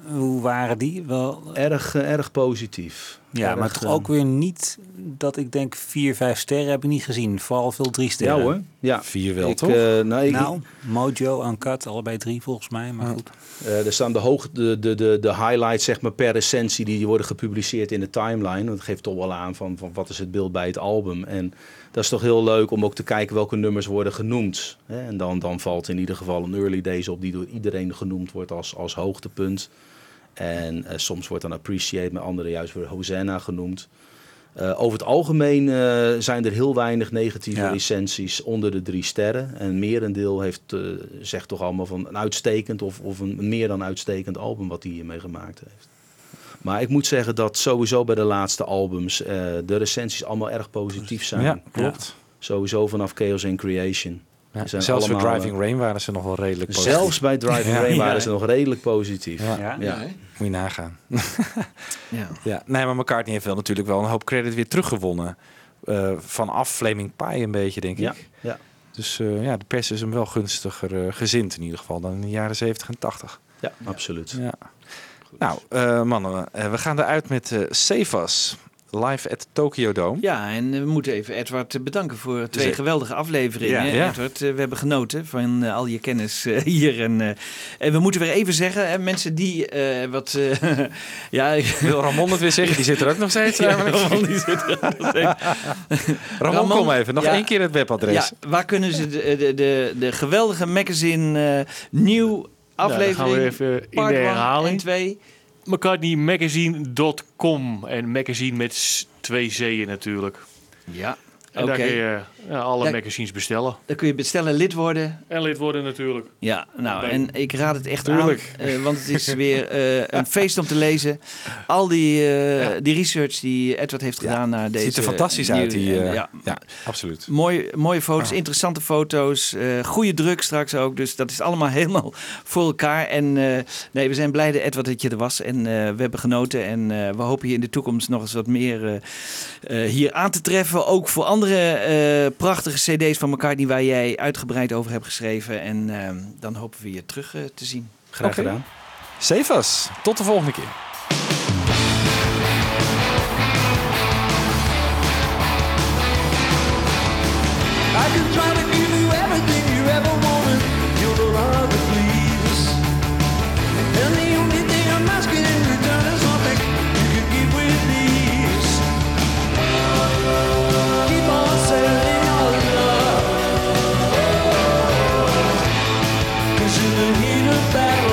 I: hoe waren die? Wel,
H: Erg, eh, erg positief.
I: ja,
H: Erg,
I: maar toch
H: eh,
I: ook weer niet dat ik denk vier, vijf sterren heb ik niet gezien. Vooral veel drie
H: Ja
I: sterren.
H: hoor. Ja.
G: Vier wel,
H: Ik,
G: toch?
H: eh, nou, ik,
I: Nou, Mojo, Uncut, allebei drie volgens mij. Maar goed.
H: Eh, er staan de, hoog, de, de, de, de highlights zeg maar, per recensie die worden gepubliceerd in de timeline. Dat geeft toch wel aan van, van wat is het beeld bij het album. En dat is toch heel leuk om ook te kijken welke nummers worden genoemd. Hè? En dan, dan valt in ieder geval een early days op die door iedereen genoemd wordt als, als hoogtepunt. En eh, soms wordt dan Appreciate, maar andere juist weer Hosanna genoemd. Eh, over het algemeen eh, zijn er heel weinig negatieve
I: Ja.
H: recensies onder de drie sterren. En merendeel heeft, eh, zegt toch allemaal van een uitstekend of, of een meer dan uitstekend album wat hij hiermee gemaakt heeft. Maar ik moet zeggen dat sowieso bij de laatste albums de recensies allemaal erg positief zijn.
G: ja, klopt.
H: Sowieso vanaf Chaos and Creation.
G: Ja, Zelfs voor
H: allemaal,
G: Driving Rain waren ze nog wel redelijk positief.
H: Zelfs bij Driving
G: Ja.
H: Rain waren
I: Ja.
H: ze nog redelijk positief.
G: Ja.
I: Ja.
H: Ja.
G: Moet je nagaan.
D: Ja.
G: Ja, nee, maar McCartney heeft wel natuurlijk wel een hoop credit weer teruggewonnen. Eh, vanaf Flaming Pie een beetje, denk
H: Ja,
G: ik.
H: ja.
G: Dus eh, ja, de pers is hem wel gunstiger eh, gezind in ieder geval dan in de jaren 70 en 80.
H: ja, absoluut.
G: Ja. Nou, eh, mannen, eh, we gaan eruit met eh Cefas live at Tokyo Dome.
D: Ja, en we moeten even Edward eh, bedanken voor twee
G: Zeker.
D: geweldige afleveringen.
G: Ja. Ja.
D: Edward, eh, we hebben genoten van eh, al je kennis eh, hier. En, eh, en we moeten weer even zeggen, hè, mensen die eh, wat... eh, ja, ik-
G: Wil Ramon het weer zeggen? Die zit er ook nog steeds.
D: Ja. Ramon, die zit er nog steeds.
G: Ramon,
D: Ramon,
G: kom even. Nog
D: ja.
G: één keer het webadres.
D: Ja, waar kunnen ze de, de, de, de geweldige magazine eh, nieuw aflevering...
J: gaan we even in de herhaling.
D: en twee.
J: McCartneymagazine.com. En magazine met twee Z'en natuurlijk.
D: Ja,
J: En
D: oké.
J: daar kun je ja, alle
D: Daar-
J: magazines bestellen.
D: Dan kun je bestellen, lid worden.
J: En lid worden natuurlijk.
D: Ja, nou, en ik raad het echt
J: Tuurlijk.
D: aan, eh, want het is weer eh, een feest om te lezen. Al die, eh, die research die Edward heeft gedaan naar deze...
G: Ziet er fantastisch uit. Die, eh,
D: ja,
G: ja. absoluut.
D: Mooie, mooie foto's,
G: Ah.
D: interessante foto's, eh goede druk straks ook. Dus dat is allemaal helemaal voor elkaar. En eh, nee, we zijn blij dat Edward dat je er was. En eh, we hebben genoten. En eh, we hopen je in de toekomst nog eens wat meer eh, eh, hier aan te treffen. Ook voor andere eh, prachtige cd's van elkaar die waar jij uitgebreid over hebt geschreven. En ehm, dan hopen we je terug eh, te zien.
H: Graag gedaan.
G: Cefas, tot de volgende keer.
F: back.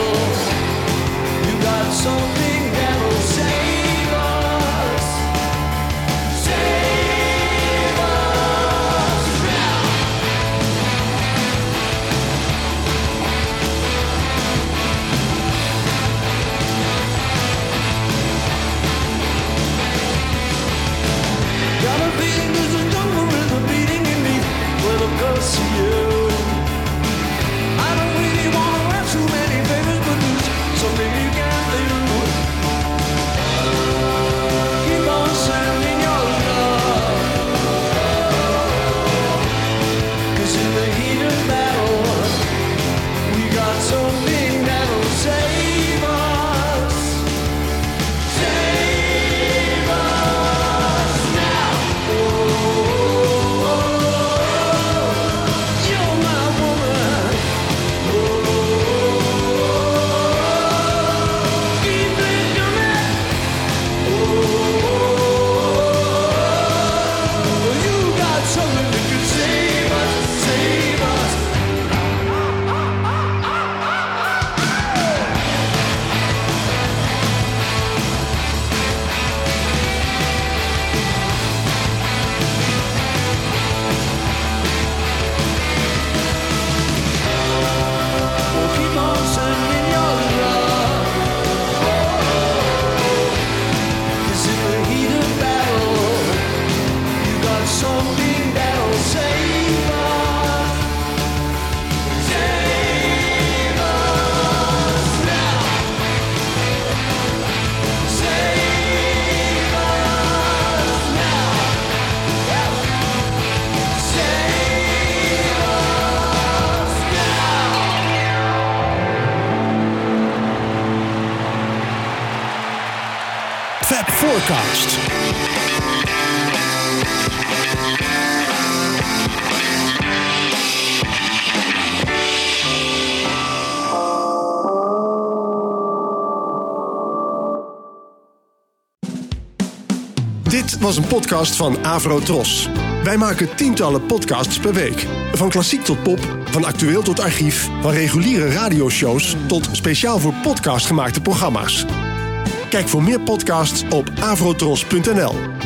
F: was een podcast van Avro Tros. Wij maken tientallen podcasts per week. Van klassiek tot pop, van actueel tot archief, van reguliere radioshows tot speciaal voor podcast gemaakte programma's. Kijk voor meer podcasts op avrotros.nl.